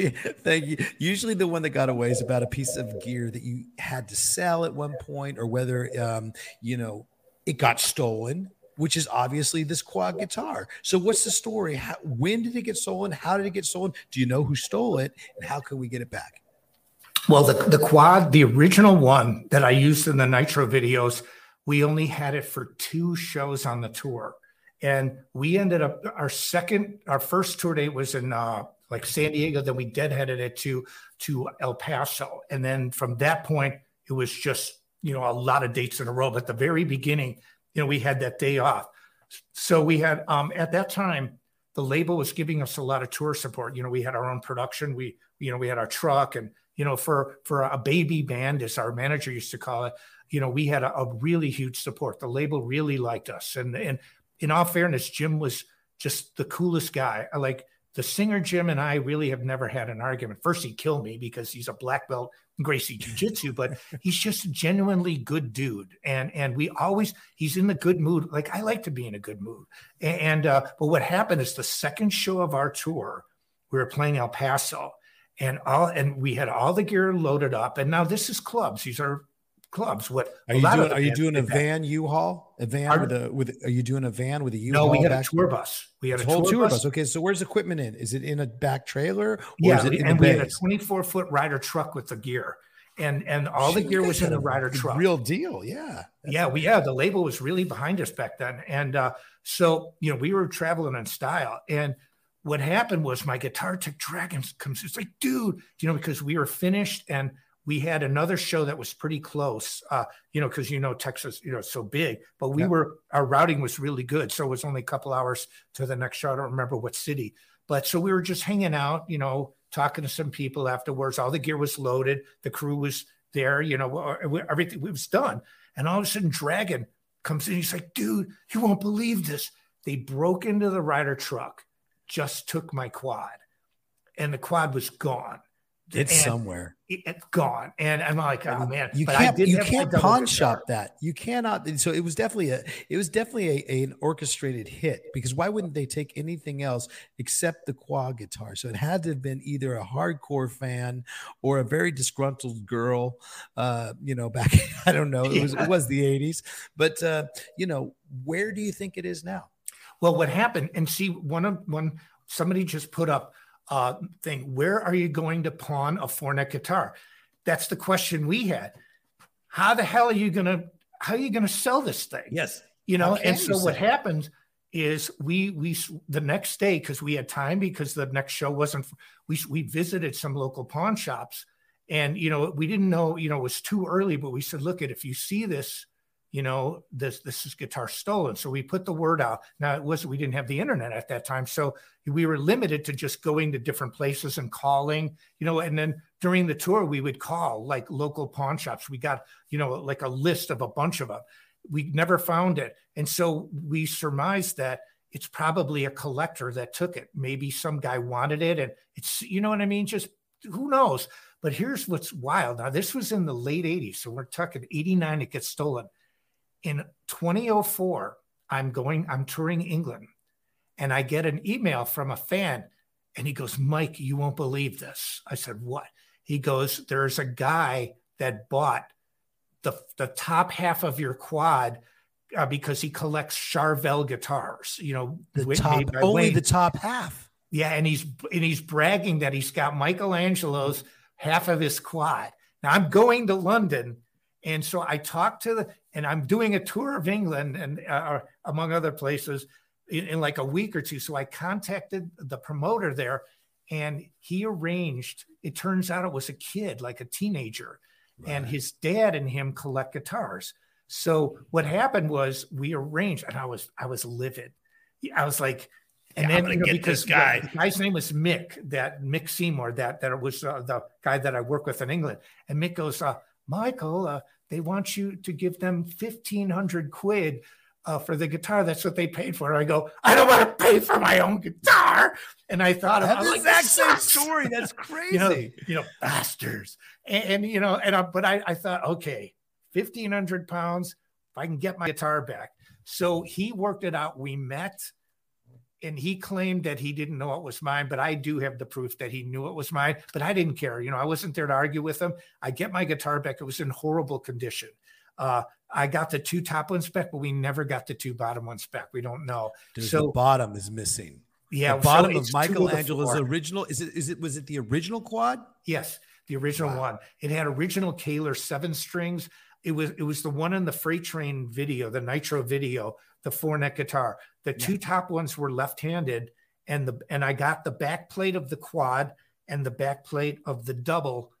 Speaker 3: Thank you. Usually, the one that got away is about a piece of gear that you had to sell at one point, or whether um, you know it got stolen, which is obviously this quad guitar. So, what's the story? How, when did it get stolen? How did it get stolen? Do you know who stole it, and how can we get it back?
Speaker 4: Well, the the quad, the original one that I used in the Nitro videos, we only had it for two shows on the tour. And we ended up our second, our first tour date was in uh, like San Diego. Then we deadheaded it to to El Paso, and then from that point, it was just you know a lot of dates in a row. But the very beginning, you know, we had that day off, so we had um, at that time the label was giving us a lot of tour support. You know, we had our own production. We you know we had our truck and you know for for a baby band as our manager used to call it you know we had a, a, really huge support the label really liked us and and in all fairness jim was just the coolest guy like the singer Jim and I really have never had an argument. First, he killed me because he's a black belt Gracie Jiu Jitsu, but he's just a genuinely good dude. And and we always he's in the good mood. Like I like to be in a good mood. And uh, but what happened is the second show of our tour, we were playing El Paso, and all and we had all the gear loaded up. And now this is clubs. These are clubs. What
Speaker 3: are you doing? Are you doing a van U-Haul? A van with a with? Are you doing a van with a U-Haul?
Speaker 4: No, we had a tour bus. We had a
Speaker 3: whole
Speaker 4: tour,
Speaker 3: tour
Speaker 4: bus.
Speaker 3: bus. Okay, so where's equipment in? Is it in a back trailer? Or
Speaker 4: yeah,
Speaker 3: is it in
Speaker 4: and we had a 24 foot Ryder truck with the gear, and and all the gear was in the Ryder truck.
Speaker 3: Real deal, yeah.
Speaker 4: yeah, we yeah, the label was really behind us back then, and uh, so you know we were traveling in style, and what happened was my guitar tech dragon comes. It's like, dude, you know, because we were finished and we had another show that was pretty close, uh, you know, because you know Texas, you know, so big, but we
Speaker 3: Yeah.
Speaker 4: were our routing was really good, so it was only a couple hours to the next show. I don't remember what city, but so we were just hanging out, you know, talking to some people afterwards. All the gear was loaded, the crew was there, you know, everything was done, and all of a sudden, Dragon comes in. He's like, dude, you won't believe this. They broke into the Ryder truck, just took my quad, and the quad was gone.
Speaker 3: It's
Speaker 4: And
Speaker 3: somewhere.
Speaker 4: it, it's gone. And I'm like, oh man,
Speaker 3: You can't you can't pawn shop that. You cannot. and So it was definitely a it was definitely a, an orchestrated hit because why wouldn't they take anything else except the quad guitar? So it had to have been either a hardcore fan or a very disgruntled girl. Uh, you know, back I don't know. It was
Speaker 4: Yeah.
Speaker 3: it was the '80s, but uh, you know, where do you think it is now?
Speaker 4: Well, what happened? And see, one of one somebody just put up uh thing. Where are you going to pawn a four neck guitar? That's the question we had. How the hell are you gonna how are you gonna sell this thing?
Speaker 5: Yes.
Speaker 4: you know and so what
Speaker 3: it?
Speaker 4: happens is we we the next day because we had time because the next show wasn't we we visited some local pawn shops and you know we didn't know you know it was too early but we said look at if you see this you know this this is guitar stolen so we put the word out now it was we didn't have the internet at that time so we were limited to just going to different places and calling you know and then during the tour we would call like local pawn shops we got you know like a list of a bunch of them we never found it. And so we surmised that it's probably a collector that took it. Maybe some guy wanted it. And it's, you know what I mean? Just who knows? But here's what's wild. Now, this was in the late 80s. So we're talking 89, it gets stolen. In 2004, I'm going, I'm touring England and I get an email from a fan and he goes, Mike, you won't believe this. I said, What? He goes, There's a guy that bought the, the top half of your quad uh, because he collects Charvel guitars, you know,
Speaker 3: The top only
Speaker 4: Wayne.
Speaker 3: the top half.
Speaker 4: Yeah, and he's and he's bragging that he's got Michelangelo's half of his quad. Now I'm going to London, and so I talked to the and I'm doing a tour of England and uh, among other places in, in like a week or two. So I contacted the promoter there, and he arranged. It turns out it was a kid, like a teenager, and his dad and him collect guitars. So what happened was we arranged, and I was I was livid. I was like, and
Speaker 5: Yeah,
Speaker 4: then you know, because
Speaker 5: this guy.
Speaker 4: the guy's name was Mick, that Mick Seymour, that that was uh, the guy that I work with in England. And Mick goes, uh, Michael, uh, they want you to give them fifteen hundred quid uh, for the guitar. That's what they paid for. I go, I don't want to pay for my own guitar. And I thought,
Speaker 3: have the exact same story. That's crazy.
Speaker 4: you know, you know, bastards. And, and, you know, and I, but I, I thought, okay, fifteen hundred pounds. If I can get my guitar back. So he worked it out. We met, and he claimed that he didn't know it was mine, but I do have the proof that he knew it was mine. But I didn't care. You know, I wasn't there to argue with him. I get my guitar back. It was in horrible condition. Uh, I got the two top ones back, but we never got the two bottom ones back. We don't know.
Speaker 3: There's
Speaker 4: so
Speaker 3: the bottom is missing.
Speaker 4: yeah,
Speaker 3: the
Speaker 4: so
Speaker 3: bottom of
Speaker 4: two the
Speaker 3: Michelangelo's original. Is it? Is it? Was it the original quad?
Speaker 4: Yes, the original
Speaker 3: Wow.
Speaker 4: one. It had original Kahler seven strings. It was it was the one in the freight train video, the Nitro video, the four neck guitar. The two top ones were left handed, and the and I got the back plate of the quad and the back plate of the double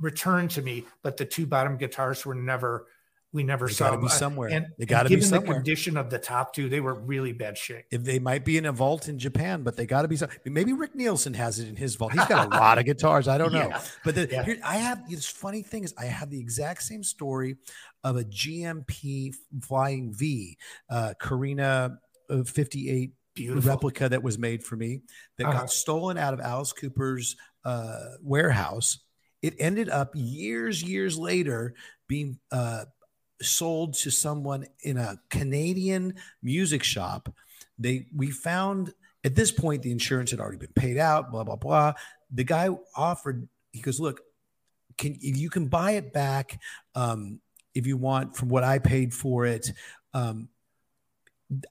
Speaker 4: returned to me, but the two bottom guitars were never. We never
Speaker 3: They
Speaker 4: saw them.
Speaker 3: be somewhere.
Speaker 4: And,
Speaker 3: They gotta be
Speaker 4: given the condition of the top two, they were really bad shape.
Speaker 3: If they might be in a vault in Japan, but they got to be some. Maybe Rick Nielsen has it in his vault. He's got a lot of guitars. I don't know.
Speaker 4: Yeah.
Speaker 3: But the,
Speaker 4: Yeah.
Speaker 3: here, I have this funny thing is I have the exact same story of a GMP Flying V, uh, Korina uh, 58
Speaker 4: Beautiful.
Speaker 3: replica that was made for me that
Speaker 4: Uh-huh.
Speaker 3: got stolen out of Alice Cooper's uh, warehouse. It ended up years, years later being uh, sold to someone in a Canadian music shop. They we found at this point the insurance had already been paid out. Blah blah blah. The guy offered. He goes, look, can you can buy it back um, if you want from what I paid for it. Um,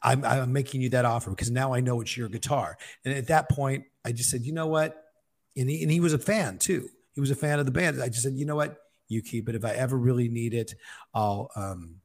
Speaker 3: I'm, I'm making you that offer because now I know it's your guitar. And at that point, I just said, you know what? And he, and he was a fan too. He was a fan of the band. I just said, you know what? You keep it. If I ever really need it, I'll. Um,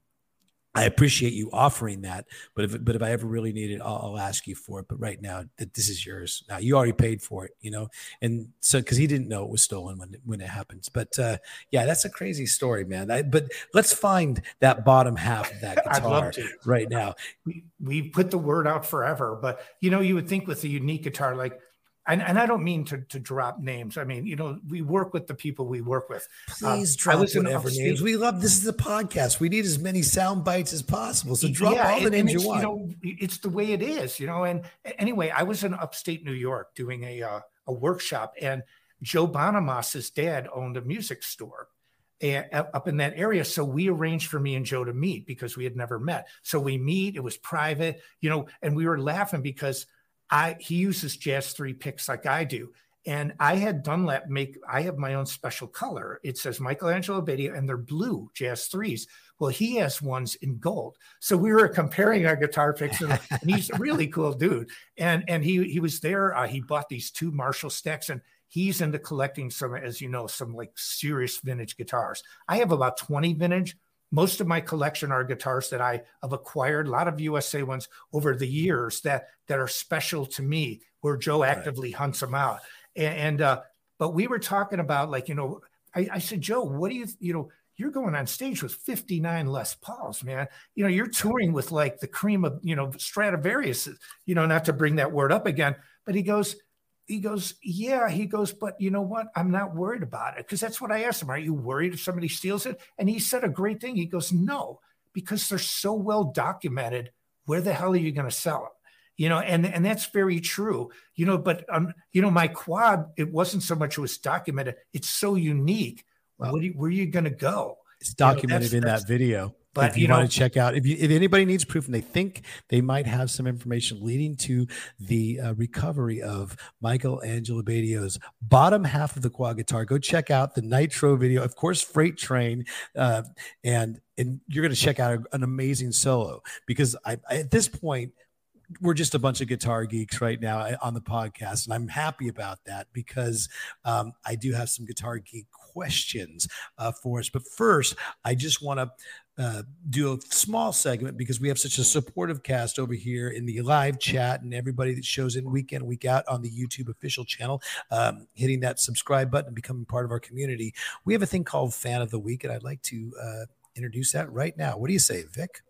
Speaker 3: I appreciate you offering that, but if but if I ever really need it, I'll, I'll ask you for it. But right now, that this is yours. Now you already paid for it, you know. And so because he didn't know it was stolen when it, when it happens. But uh, yeah, that's a crazy story, man. I, but let's find that bottom half of that
Speaker 4: I'd
Speaker 3: guitar
Speaker 4: love to.
Speaker 3: right now.
Speaker 4: we we put the word out forever but you know you would think with a unique guitar like and, and I don't mean to, to drop names. I mean, you know, we work with the people we work with. Uh,
Speaker 3: Please
Speaker 4: I
Speaker 3: drop
Speaker 4: was
Speaker 3: whatever
Speaker 4: upstate-
Speaker 3: names. We love this is a podcast. We need as many sound bites as possible. So drop
Speaker 4: Yeah,
Speaker 3: all the names you want.
Speaker 4: know, it's the way it is, you know. And anyway, I was in upstate New York doing a uh, a workshop, and Joe Bonamassa' dad owned a music store and, up in that area. So we arranged for me and Joe to meet because we had never met. So we meet. It was private, you know, and we were laughing because I he uses Jazz Three picks like I do. And I had Dunlop make, I have my own special color. It says Michelangelo Batio, and they're blue Jazz Threes. Well, he has ones in gold. So we were comparing our guitar picks, and, and he's a really cool dude. And and he he was there. Uh, he bought these two Marshall stacks, and he's into collecting some, as you know, some like serious vintage guitars. I have about 20 vintage. Most of my collection are guitars that I have acquired, a lot of USA ones over the years that that are special to me, where Joe actively hunts them out. And, and uh, but we were talking about like, you know, I, I said, Joe, what do you, you know, you're going on stage with 59 Les Pauls, man. You know, you're touring with like the cream of, you know, Stradivarius, you know, not to bring that word up again, but he goes, he goes, yeah, he goes, but you know what? I'm not worried about it. Cause that's what I asked him. Are you worried if somebody steals it? And he said a great thing. He goes, no, because they're so well documented. Where the hell are you going to sell them? You know, and and that's very true. You know, but um, you know, my quad, it wasn't so much it was documented. It's so unique.
Speaker 3: Wow.
Speaker 4: What you, where are you going to go?
Speaker 3: It's
Speaker 4: You know,
Speaker 3: documented
Speaker 4: that's-
Speaker 3: in
Speaker 4: that's-
Speaker 3: that video.
Speaker 4: But,
Speaker 3: if you,
Speaker 4: you
Speaker 3: want
Speaker 4: know-
Speaker 3: to check out, if you, if anybody needs proof and they think they might have some information leading to the uh, recovery of Michael Angelo Batio's bottom half of the quad guitar, go check out the Nitro video. Of course, Freight Train, uh, and and you're going to check out an amazing solo because I, I at this point we're just a bunch of guitar geeks right now uh, on the podcast, and I'm happy about that because um, I do have some guitar geek questions uh, for us. But first, I just want to uh, do a small segment because we have such a supportive cast over here in the live chat and everybody that shows in week in, week out on the YouTube official channel, um, hitting that subscribe button and becoming part of our community. We have a thing called Fan of the Week, and I'd like to uh, introduce that right now. What do you say, Vic?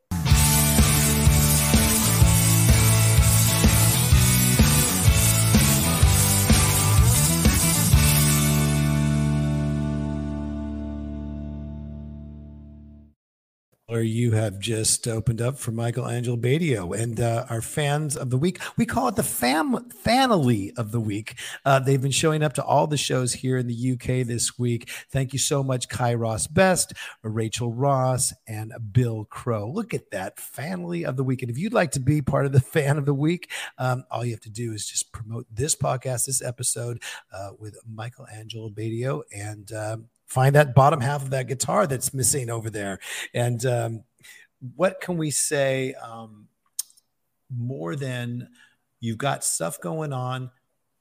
Speaker 3: Or you have just opened up for Michael Angelo Batio and uh, our fans of the week. We call it the fam family of the week. Uh, they've been showing up to all the shows here in the UK this week. Thank you so much, Kai Ross Best, Rachel Ross, and Bill Crow. Look at that family of the week. And if you'd like to be part of the fan of the week, um, all you have to do is just promote this podcast, this episode uh, with Michael Angelo Batio, and um, find that bottom half of that guitar that's missing over there. And um, what can we say um, more than you've got stuff going on?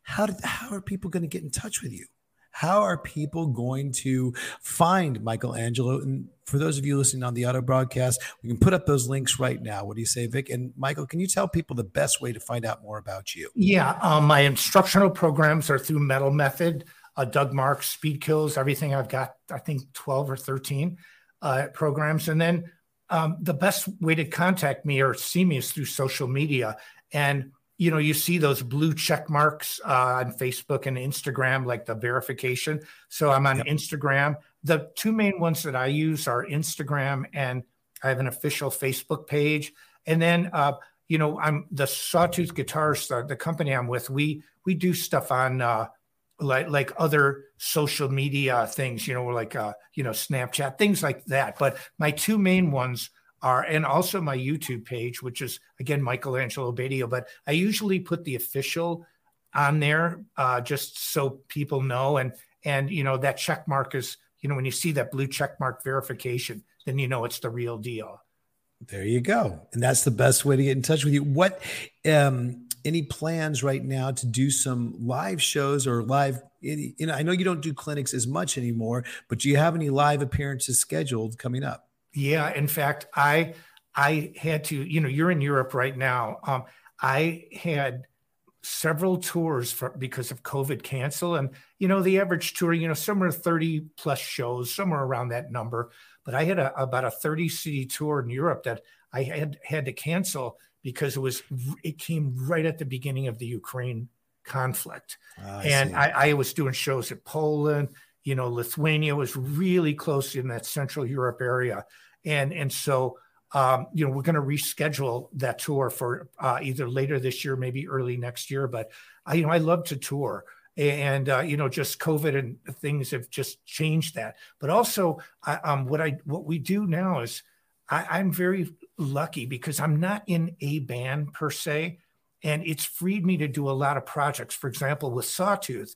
Speaker 3: How did, how are people going to get in touch with you? How are people going to find Michelangelo? And for those of you listening on the auto broadcast, we can put up those links right now. What do you say, Vic? And Michael, can you tell people the best way to find out more about you?
Speaker 4: Yeah, um, my instructional programs are through Metal Method, uh, Doug Marks, Speed Kills, everything. I've got, I think, 12 or 13 uh, programs. And then um, the best way to contact me or see me is through social media. And, you know, you see those blue check marks uh, on Facebook and Instagram, like the verification. So I'm on
Speaker 3: Yep.
Speaker 4: Instagram. The two main ones that I use are Instagram and I have an official Facebook page. And then uh, you know, I'm the Sawtooth Guitars, the, the company I'm with. We we do stuff on uh, like like other social media things, you know, like uh, you know, Snapchat, things like that. But my two main ones are, and also my YouTube page, which is again Michelangelo Batio. But I usually put the official on there uh, just so people know, and and you know that check mark is, you know, when you see that blue check mark verification, then you know it's the real deal.
Speaker 3: There you go. And that's the best way to get in touch with you. What um any plans right now to do some live shows or live you know, I know you don't do clinics as much anymore, but do you have any live appearances scheduled coming up?
Speaker 4: Yeah, in fact, I I had to, you know, you're in Europe right now. Um, I had several tours for because of COVID cancel. And, you know, the average tour, you know, somewhere 30 plus shows, somewhere around that number. But I had a, about a 30 city tour in Europe that I had had to cancel because it was it came right at the beginning of the Ukraine conflict. Ah, I and I, I, was doing shows at Poland, you know, Lithuania was really close in that Central Europe area. And and so um, you know, we're going to reschedule that tour for uh, either later this year, maybe early next year. But I, you know, I love to tour and uh, you know just covid and things have just changed that but also I, um, what i what we do now is I, i'm very lucky because i'm not in a band per se and it's freed me to do a lot of projects for example with sawtooth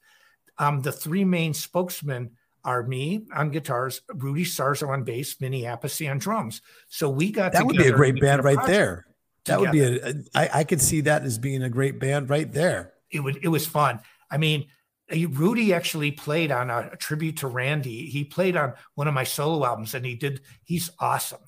Speaker 4: um, the three main spokesmen are me on guitars rudy sarzo on bass vinny appice on drums so we got
Speaker 3: that would be a great band right there that together. would be a I, I could see that as being a great band right there
Speaker 4: it would it was fun I mean, Rudy actually played on a, a, tribute to Randy. He played on one of my solo albums, and he did. He's awesome, a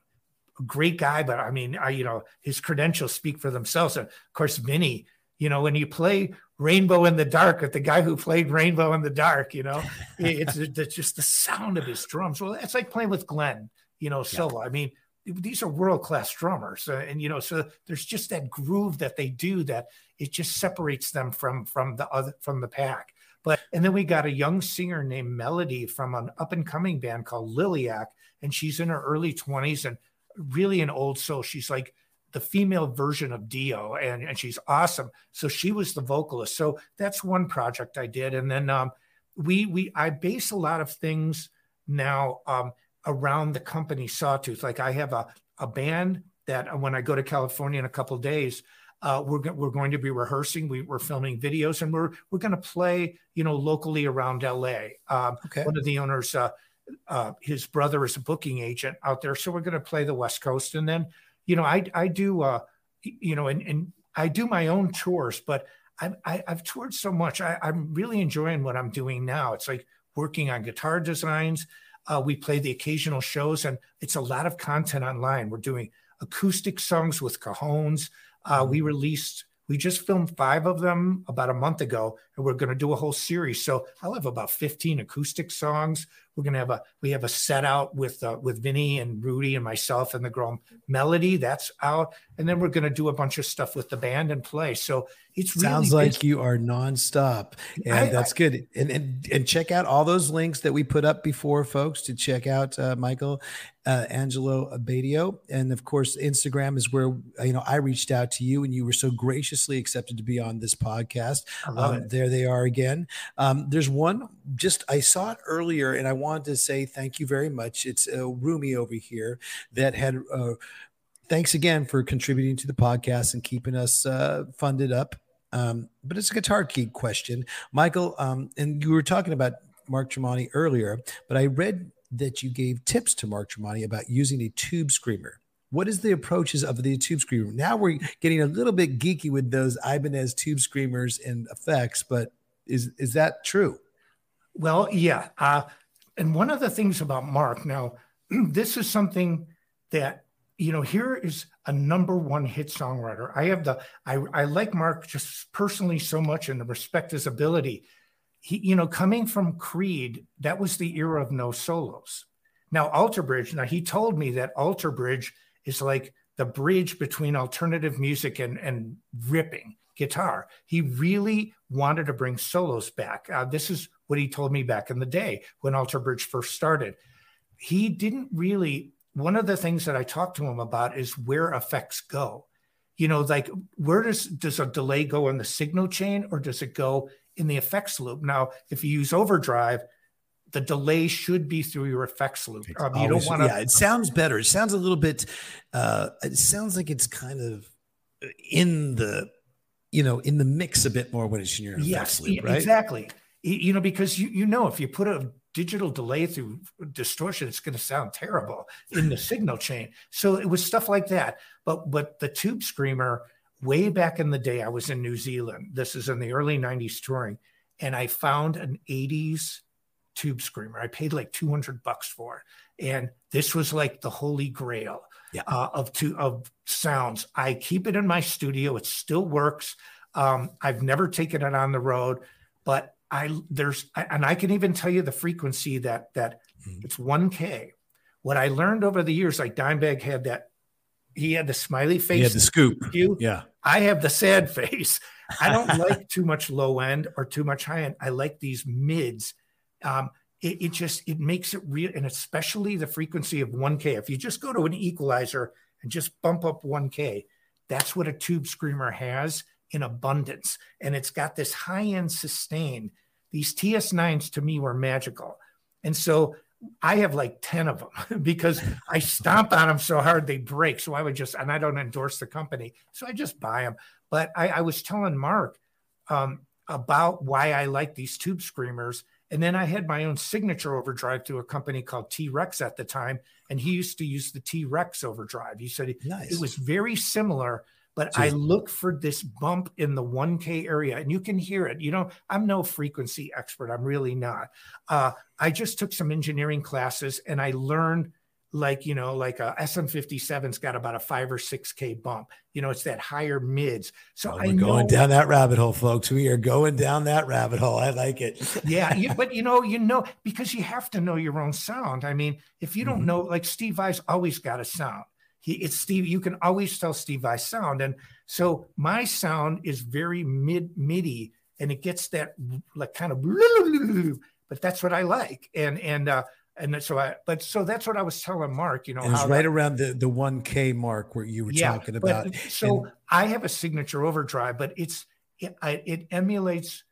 Speaker 4: great guy. But I mean, I, you know, his credentials speak for themselves. And of course, Vinny. You know, when you play Rainbow in the Dark with the guy who played Rainbow in the Dark, you know, it's, it's just the sound of his drums. Well, it's like playing with Glenn. You know, solo. Yeah. I mean, these are world class drummers, uh, and you know, so there's just that groove that they do that it just separates them from from the other from the pack. But and then we got a young singer named Melody from an up and coming band called Liliac, and she's in her early 20s and really an old soul. She's like the female version of Dio, and, and she's awesome. So she was the vocalist. So that's one project I did. And then um, we we I base a lot of things now um, around the company Sawtooth. Like I have a, a band that when I go to California in a couple days, uh, we're, we're going to be rehearsing. We, are filming videos, and we're we're going to play, you know, locally around LA. Um, okay. One of the owners, uh, uh, his brother is a booking agent out there, so we're going to play the West Coast, and then, you know, I I do, uh, you know, and and I do my own tours, but I, I have toured so much. I, I'm really enjoying what I'm doing now. It's like working on guitar designs. Uh, we play the occasional shows, and it's a lot of content online. We're doing acoustic songs with cajones. Uh, we released, we just filmed five of them about a month ago, and we're going to do a whole series. So I'll have about 15 acoustic songs. We're going to have a, we have a set out with, uh, with Vinny and Rudy and myself and the girl Melody. That's out. And then we're going to do a bunch of stuff with the band and play. So it's really sounds
Speaker 3: like you are nonstop, and I, that's I, good. And, and and check out all those links that we put up before, folks, to check out uh, Michael uh, Angelo Abadio, and of course, Instagram is where you know I reached out to you, and you were so graciously accepted to be on this podcast. Um, there they are again. Um, there's one just I saw it earlier, and I wanted to say thank you very much. It's uh, Rumi over here that had. Uh, thanks again for contributing to the podcast and keeping us uh, funded up um, but it's a guitar key question, Michael. Um, and you were talking about Mark Tremonti earlier, but I read that you gave tips to Mark Tremonti about using a tube screamer. What is the approaches of the tube screamer? Now we're getting a little bit geeky with those Ibanez tube screamers and effects, but is is that true?
Speaker 4: Well, yeah. Uh, and one of the things about Mark now, this is something that you know, here is a number one hit songwriter. I have the I, I like Mark just personally so much and respect his ability. He, you know, coming from Creed, that was the era of no solos. Now, Alter Bridge, now he told me that Alter Bridge is like the bridge between alternative music and, and ripping guitar. He really wanted to bring solos back. Uh, this is what he told me back in the day when Alter Bridge first started. He didn't really one of the things that I talked to him about is where effects go. you know, like where does does a delay go in the signal chain or does it go in the effects loop? Now, if you use overdrive, the delay should be through your effects loop. Um, you don't want to.
Speaker 3: Yeah, it sounds better. It sounds a little bit. Uh, it sounds like it's kind of in the, you know, in the mix a bit more when it's in your
Speaker 4: yes,
Speaker 3: loop, right?
Speaker 4: Exactly. You know, because you you know if you put a digital delay through distortion, it's going to sound terrible in the signal chain. So it was stuff like that. But but the tube screamer, way back in the day, I was in New Zealand. This is in the early '90s touring, and I found an '80s tube screamer. I paid like 200 bucks for it. And this was like the holy grail yeah. uh, of two of sounds. I keep it in my studio. It still works. Um, I've never taken it on the road, but I there's and I can even tell you the frequency that that mm-hmm. it's 1K. What I learned over the years, like Dimebag had that, he had the smiley face. He
Speaker 3: had the scoop. Yeah.
Speaker 4: I have the sad face. I don't like too much low end or too much high end. I like these mids um, it, it, just it makes it real, and especially the frequency of 1K. If you just go to an equalizer and just bump up 1K, that's what a tube screamer has in abundance, and it's got this high end sustain. These TS9s to me were magical, and so I have like 10 of them because I stomp on them so hard they break. So I would just, and I don't endorse the company. So I just buy them. But I, I was telling Mark um, about why I like these tube screamers. And then I had my own signature overdrive through a company called T Rex at the time. And he used to use the T Rex overdrive. He said nice. it was very similar, but I look for this bump in the 1K area and you can hear it. You know, I'm no frequency expert. I'm really not. Uh, I just took some engineering classes and I learned like you know like a sm57's got about a five or six k bump you know it's that higher mids. So
Speaker 3: oh, i'm going down that rabbit hole folks. We are going down that rabbit hole. I like it.
Speaker 4: Yeah you, but you know you know because you have to know your own sound. I mean if you don't mm-hmm. know like steve vai's always got a sound. He it's steve you can always tell steve vai's sound. And so my sound is very mid midi and it gets that like kind of but that's what i like. And and uh and so I, but so that's what I was telling Mark, you know,
Speaker 3: and it's right that, around the the one K mark where you were yeah, talking about.
Speaker 4: so and, I have a signature overdrive, but it's it, I, it emulates.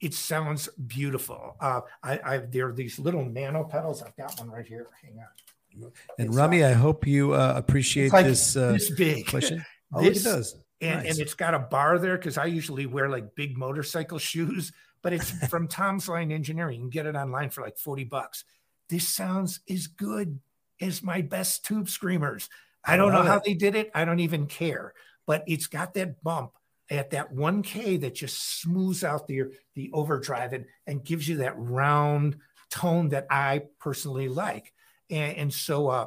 Speaker 4: It sounds beautiful. Uh, I, I there are these little nano pedals. I've got one right here. Hang on.
Speaker 3: And it's, Rummy, uh, I hope you uh, appreciate
Speaker 4: like
Speaker 3: this. Uh,
Speaker 4: this big
Speaker 3: question.
Speaker 4: Oh,
Speaker 3: this, it does.
Speaker 4: And, nice. and it's got a bar there because I usually wear like big motorcycle shoes, but it's from Tom's Line Engineering. You can get it online for like 40 bucks this sounds as good as my best tube screamers. I don't know how they did it. I don't even care. But it's got that bump at that 1K that just smooths out the, the overdrive and, and gives you that round tone that I personally like. And, and so uh,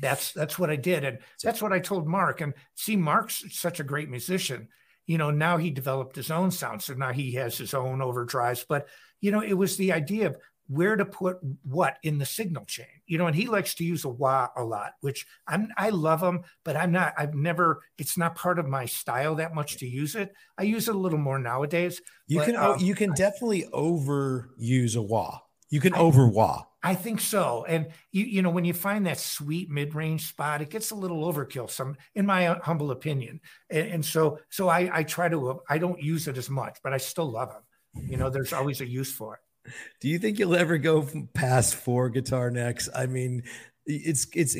Speaker 4: that's that's what I did. And that's what I told Mark. And see, Mark's such a great musician. You know, now he developed his own sound. So now he has his own overdrives. But, you know, it was the idea of where to put what in the signal chain. You know, and he likes to use a wah a lot, which I'm I love him, but I'm not. I've never. It's not part of my style that much to use it. I use it a little more nowadays.
Speaker 3: You
Speaker 4: but,
Speaker 3: can um, you can definitely overuse a wah. You can I, over wah.
Speaker 4: I think so. And you you know when you find that sweet mid range spot, it gets a little overkill. Some, in my humble opinion. And, and so so I I try to I don't use it as much, but I still love him. You know, there's always a use for it.
Speaker 3: Do you think you'll ever go past four guitar necks? I mean, it's it's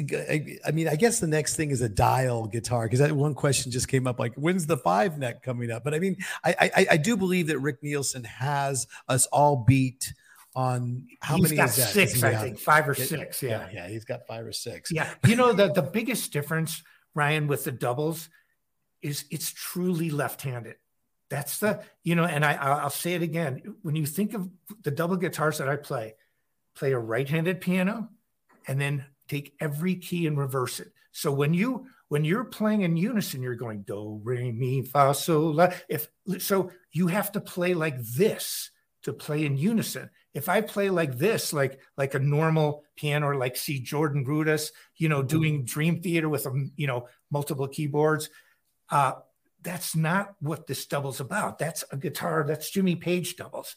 Speaker 3: I mean I guess the next thing is a dial guitar because that one question just came up like when's the five neck coming up? But I mean I I, I do believe that Rick Nielsen has us all beat on how
Speaker 4: he's
Speaker 3: many
Speaker 4: got
Speaker 3: is that?
Speaker 4: six I think five or six yeah.
Speaker 3: yeah yeah he's got five or six
Speaker 4: yeah you know the the biggest difference Ryan with the doubles is it's truly left-handed that's the, you know, and I, I'll say it again. When you think of the double guitars that I play, play a right handed piano and then take every key and reverse it. So when you, when you're playing in unison, you're going do, re, mi, fa, sol, la. If so, you have to play like this to play in unison. If I play like this, like like a normal piano, or like see Jordan Rudess, you know, doing Dream Theater with a you know multiple keyboards, uh, that's not what this double's about. That's a guitar, that's Jimmy Page doubles.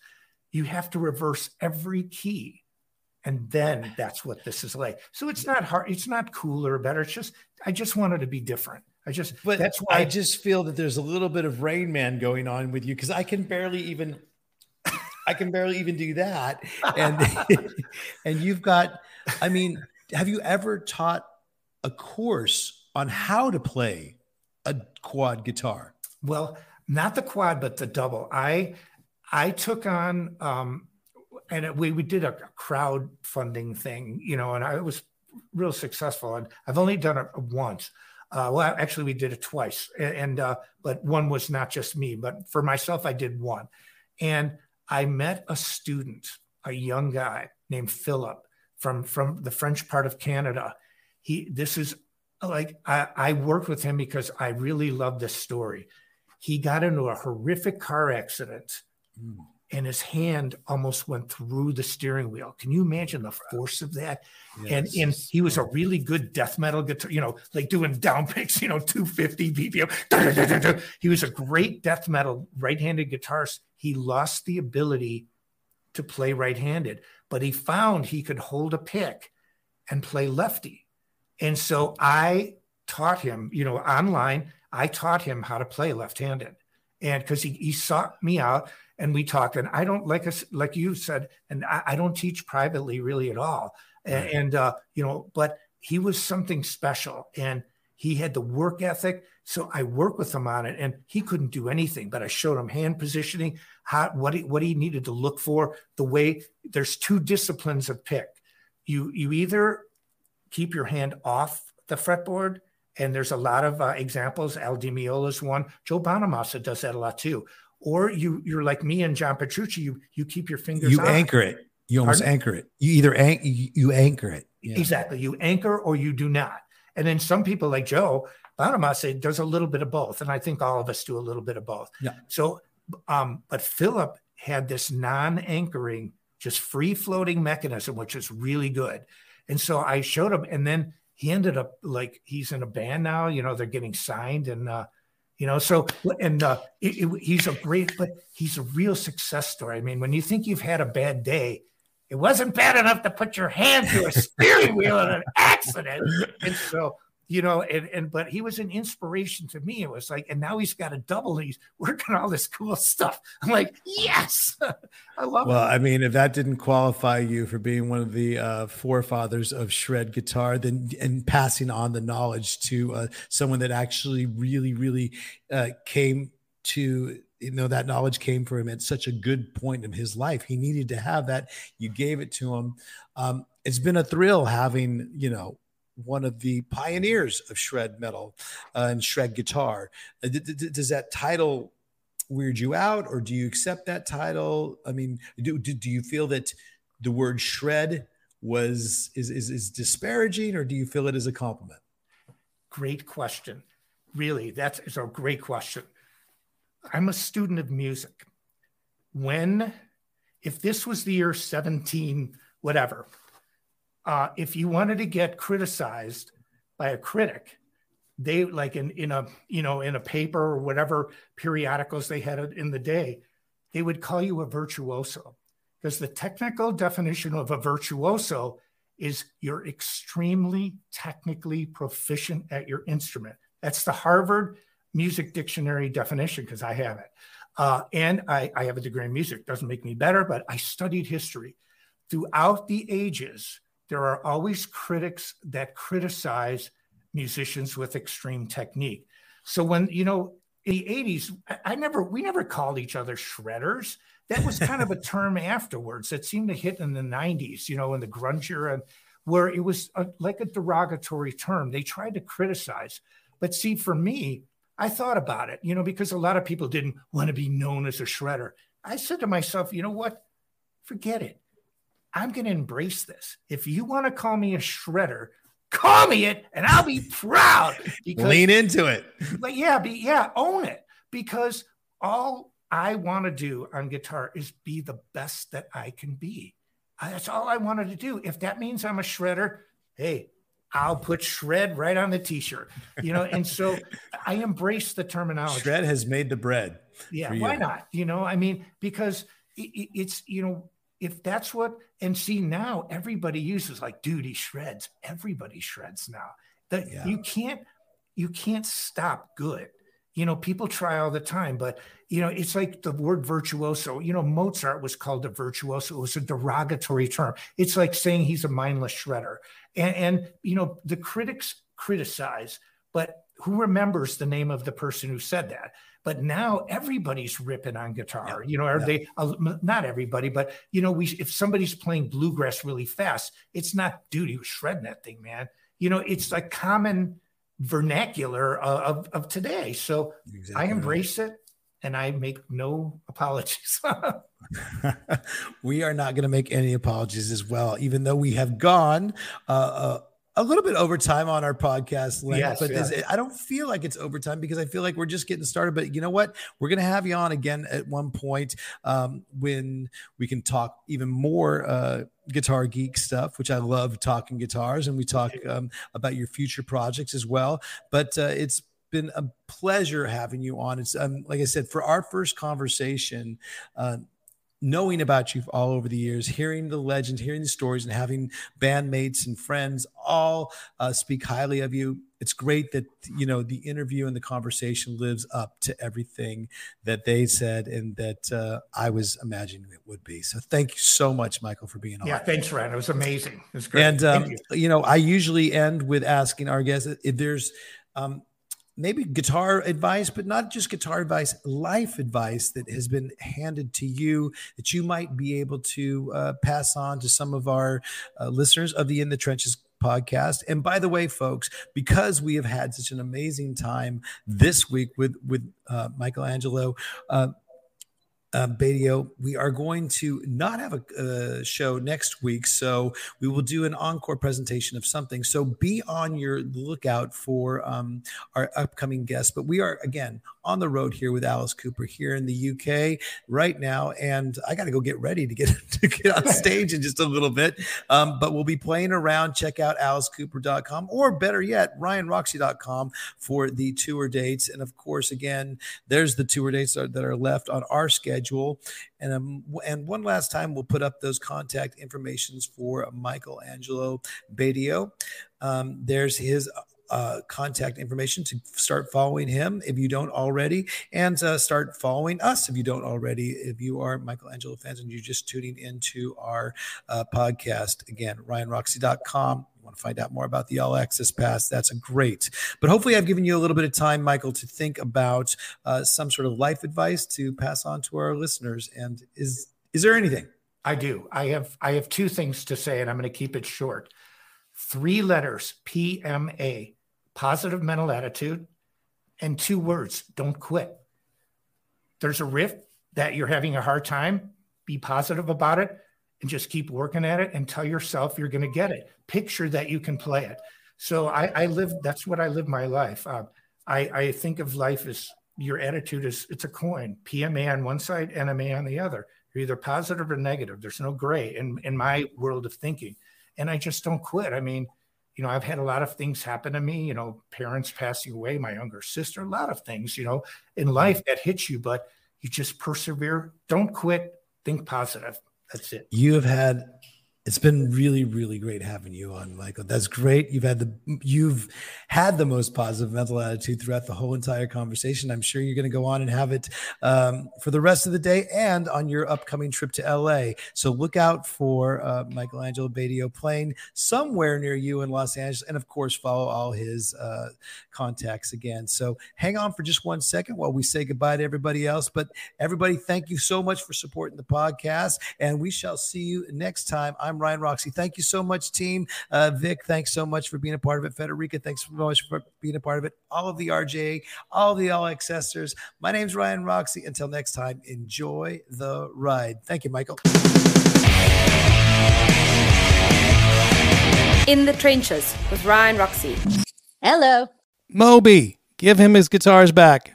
Speaker 4: You have to reverse every key. And then that's what this is like. So it's not hard, it's not cool or better. It's just, I just wanted to be different. I just,
Speaker 3: But
Speaker 4: that's why
Speaker 3: I just feel that there's a little bit of Rain Man going on with you because I can barely even, I can barely even do that. And and you've got, I mean, have you ever taught a course on how to play a quad guitar?
Speaker 4: Well, not the quad, but the double. I I took on um, and we we did a crowdfunding thing, you know, and I was real successful. And I've only done it once. Uh, well, actually, we did it twice, and uh, but one was not just me, but for myself, I did one. And I met a student, a young guy named Philip from from the French part of Canada. He this is like I, I worked with him because I really love this story. He got into a horrific car accident
Speaker 3: Mm.
Speaker 4: and his hand almost went through the steering wheel. Can you imagine the force of that? And
Speaker 3: Yes.
Speaker 4: and he was a really good death metal guitar, you know, like doing down picks, you know, 250 BPM. Da, da, da, da, da. He was a great death metal right-handed guitarist. He lost the ability to play right-handed, but he found he could hold a pick and play lefty. And so I taught him, you know, online, I taught him how to play left-handed. And because he, he sought me out and we talked, and I don't like us, like you said, and I, I don't teach privately really at all. And, and uh, you know, but he was something special and he had the work ethic. So I worked with him on it and he couldn't do anything, but I showed him hand positioning, how, what, he, what he needed to look for, the way there's two disciplines of pick. You, you either keep your hand off the fretboard. And there's a lot of uh, examples. Al Di Meola's one. Joe Bonamassa does that a lot too. Or you you're like me and John Petrucci. You you keep your fingers.
Speaker 3: You
Speaker 4: on.
Speaker 3: anchor it. You almost
Speaker 4: Pardon?
Speaker 3: anchor it. You either an- you, anchor it. Yeah.
Speaker 4: Exactly. You anchor or you do not. And then some people like Joe Bonamassa does a little bit of both. And I think all of us do a little bit of both.
Speaker 3: Yeah.
Speaker 4: So, um, but Philip had this non-anchoring, just free-floating mechanism, which is really good. And so I showed him, and then he ended up like he's in a band now. You know, they're getting signed, and uh, you know, so and uh, it, it, he's a great, but he's a real success story. I mean, when you think you've had a bad day, it wasn't bad enough to put your hand through a steering wheel in an accident. And so, you know, and, and but he was an inspiration to me. It was like, and now he's got a double he's working all this cool stuff. I'm like, yes, I love
Speaker 3: Well,
Speaker 4: it.
Speaker 3: I mean, if that didn't qualify you for being one of the uh, forefathers of shred guitar, then and passing on the knowledge to uh, someone that actually really, really uh, came to you know that knowledge came for him at such a good point in his life. He needed to have that. You gave it to him. Um, it's been a thrill having you know one of the pioneers of shred metal uh, and shred guitar. Uh, d- d- does that title weird you out or do you accept that title i mean do, do, do you feel that the word shred was is, is is disparaging or do you feel it as a compliment
Speaker 4: Great question. Really, that's it's a great question. I'm a student of music. When, if this was the year 17, whatever, uh, if you wanted to get criticized by a critic, they like in, in a you know in a paper or whatever periodicals they had in the day, they would call you a virtuoso because the technical definition of a virtuoso is you're extremely technically proficient at your instrument. That's the Harvard Music Dictionary definition because I have it. Uh, and I, I have a degree in music. Doesn't make me better, but I studied history. Throughout the ages, there are always critics that criticize musicians with extreme technique. So when, you know, in the 80s, I, never, we never called each other shredders. That was kind of a term afterwards that seemed to hit in the 90s, you know, in the grunge era, where it was a, like a derogatory term. They tried to criticize. But see, for me, I thought about it, you know, because a lot of people didn't want to be known as a shredder. I said to myself, you know what? Forget it. I'm going to embrace this. If you want to call me a shredder, call me it and I'll be proud. Because
Speaker 3: lean into it
Speaker 4: but yeah, be yeah, own it because all I want to do on guitar is be the best that I can be. I- That's all I wanted to do. If that means I'm a shredder, hey, I'll put shred right on the t-shirt. You know, and so I embrace the terminology.
Speaker 3: shred has made the bread
Speaker 4: Yeah, why not? You know, I mean, because it- it's you know, if that's what and see now everybody uses like dude he shreds. Everybody shreds now. That
Speaker 3: Yeah.
Speaker 4: you can't you can't stop good. You know, people try all the time, but you know, it's like the word virtuoso. You know, Mozart was called a virtuoso. It was a derogatory term. It's like saying he's a mindless shredder. And, and you know, the critics criticize, but who remembers the name of the person who said that? But now everybody's ripping on guitar. Yeah. You know, are yeah. they? Uh, not everybody, but you know, we if somebody's playing bluegrass really fast, it's not, dude, he was shredding that thing, man. You know, it's like common vernacular of, of, of today. So exactly I embrace it and I make no apologies.
Speaker 3: we are not going to make any apologies as well, even though we have gone uh, uh, a little bit overtime on our podcast length, yes, but yes. This, I don't feel like it's overtime because I feel like we're just getting started. But you know what? We're going to have you on again at one point um, when we can talk even more uh, guitar geek stuff, which I love talking guitars, and we talk um, about your future projects as well. But uh, it's been a pleasure having you on. It's um, like I said, for our first conversation, uh, knowing about you all over the years, hearing the legends, hearing the stories, and having bandmates and friends all uh, speak highly of you. It's great that you know the interview and the conversation lives up to everything that they said and that uh, I was imagining it would be. So thank you so much, Michael, for being on.
Speaker 4: Yeah, thanks, Ryan. It was amazing. It was great.
Speaker 3: And um, you. you. know, I usually end with asking our guests if there's um, maybe guitar advice, but not just guitar advice, life advice that has been handed to you that you might be able to uh, pass on to some of our uh, listeners of the In the Trenches podcast. And by the way, folks, because we have had such an amazing time this week with with uh, Michael Angelo, uh, uh, Batio, we are going to not have a, show next week, so we will do an encore presentation of something. So be on your lookout for um, our upcoming guests. But we are again on the road here with Alice Cooper here in the UK right now, and I got to go get ready to get to get on stage in just a little bit. Um, but we'll be playing around. Check out AliceCooper.com or better yet, RyanRoxie.com for the tour dates. And of course, again, there's the tour dates that are left on our schedule. And um, and one last time, we'll put up those contact informations for Michelangelo Badio. Um, there's his uh, contact information to start following him if you don't already, and uh, start following us if you don't already. If you are Michelangelo fans and you're just tuning into our uh, podcast, again, ryanroxie.com. Want to find out more about the All Access Pass? That's great. But hopefully, I've given you a little bit of time, Michael, to think about uh, some sort of life advice to pass on to our listeners. And is is there anything?
Speaker 4: I do. I have I have two things to say, and I'm going to keep it short three letters PMA, positive mental attitude, and two words don't quit. There's a riff that you're having a hard time, be positive about it and just keep working at it and tell yourself you're going to get it. Picture that you can play it. So I, I live, that's what I live my life. Uh, I, I think of life as your attitude is it's a coin, PMA on one side, NMA on the other. You're either positive or negative. There's no gray in, in my world of thinking and I just don't quit. I mean, you know, I've had a lot of things happen to me, you know, parents passing away, my younger sister, a lot of things, you know, in life that hits you, but you just persevere. Don't quit. Think positive. That's it.
Speaker 3: You have had it's been really really great having you on michael. That's great. You've had the you've had the most positive mental attitude throughout the whole entire conversation. I'm sure you're going to go on and have it um, for the rest of the day and on your upcoming trip to la so look out for uh, michael angelo batio playing somewhere near you in los angeles and of course follow all his uh, contacts again. So hang on for just one second while we say goodbye to everybody else. But everybody thank you so much for supporting the podcast and we shall see you next time. I'm I'm Ryan Roxie. Thank you so much, team. Uh, Vic, thanks so much for being a part of it. Federica, thanks so much for being a part of it. All of the RJ, all of the all accessors. My name's Ryan Roxie. Until next time, enjoy the ride. Thank you, Michael.
Speaker 2: In the Trenches with Ryan Roxie.
Speaker 7: Hello.
Speaker 3: Moby, give him his guitars back.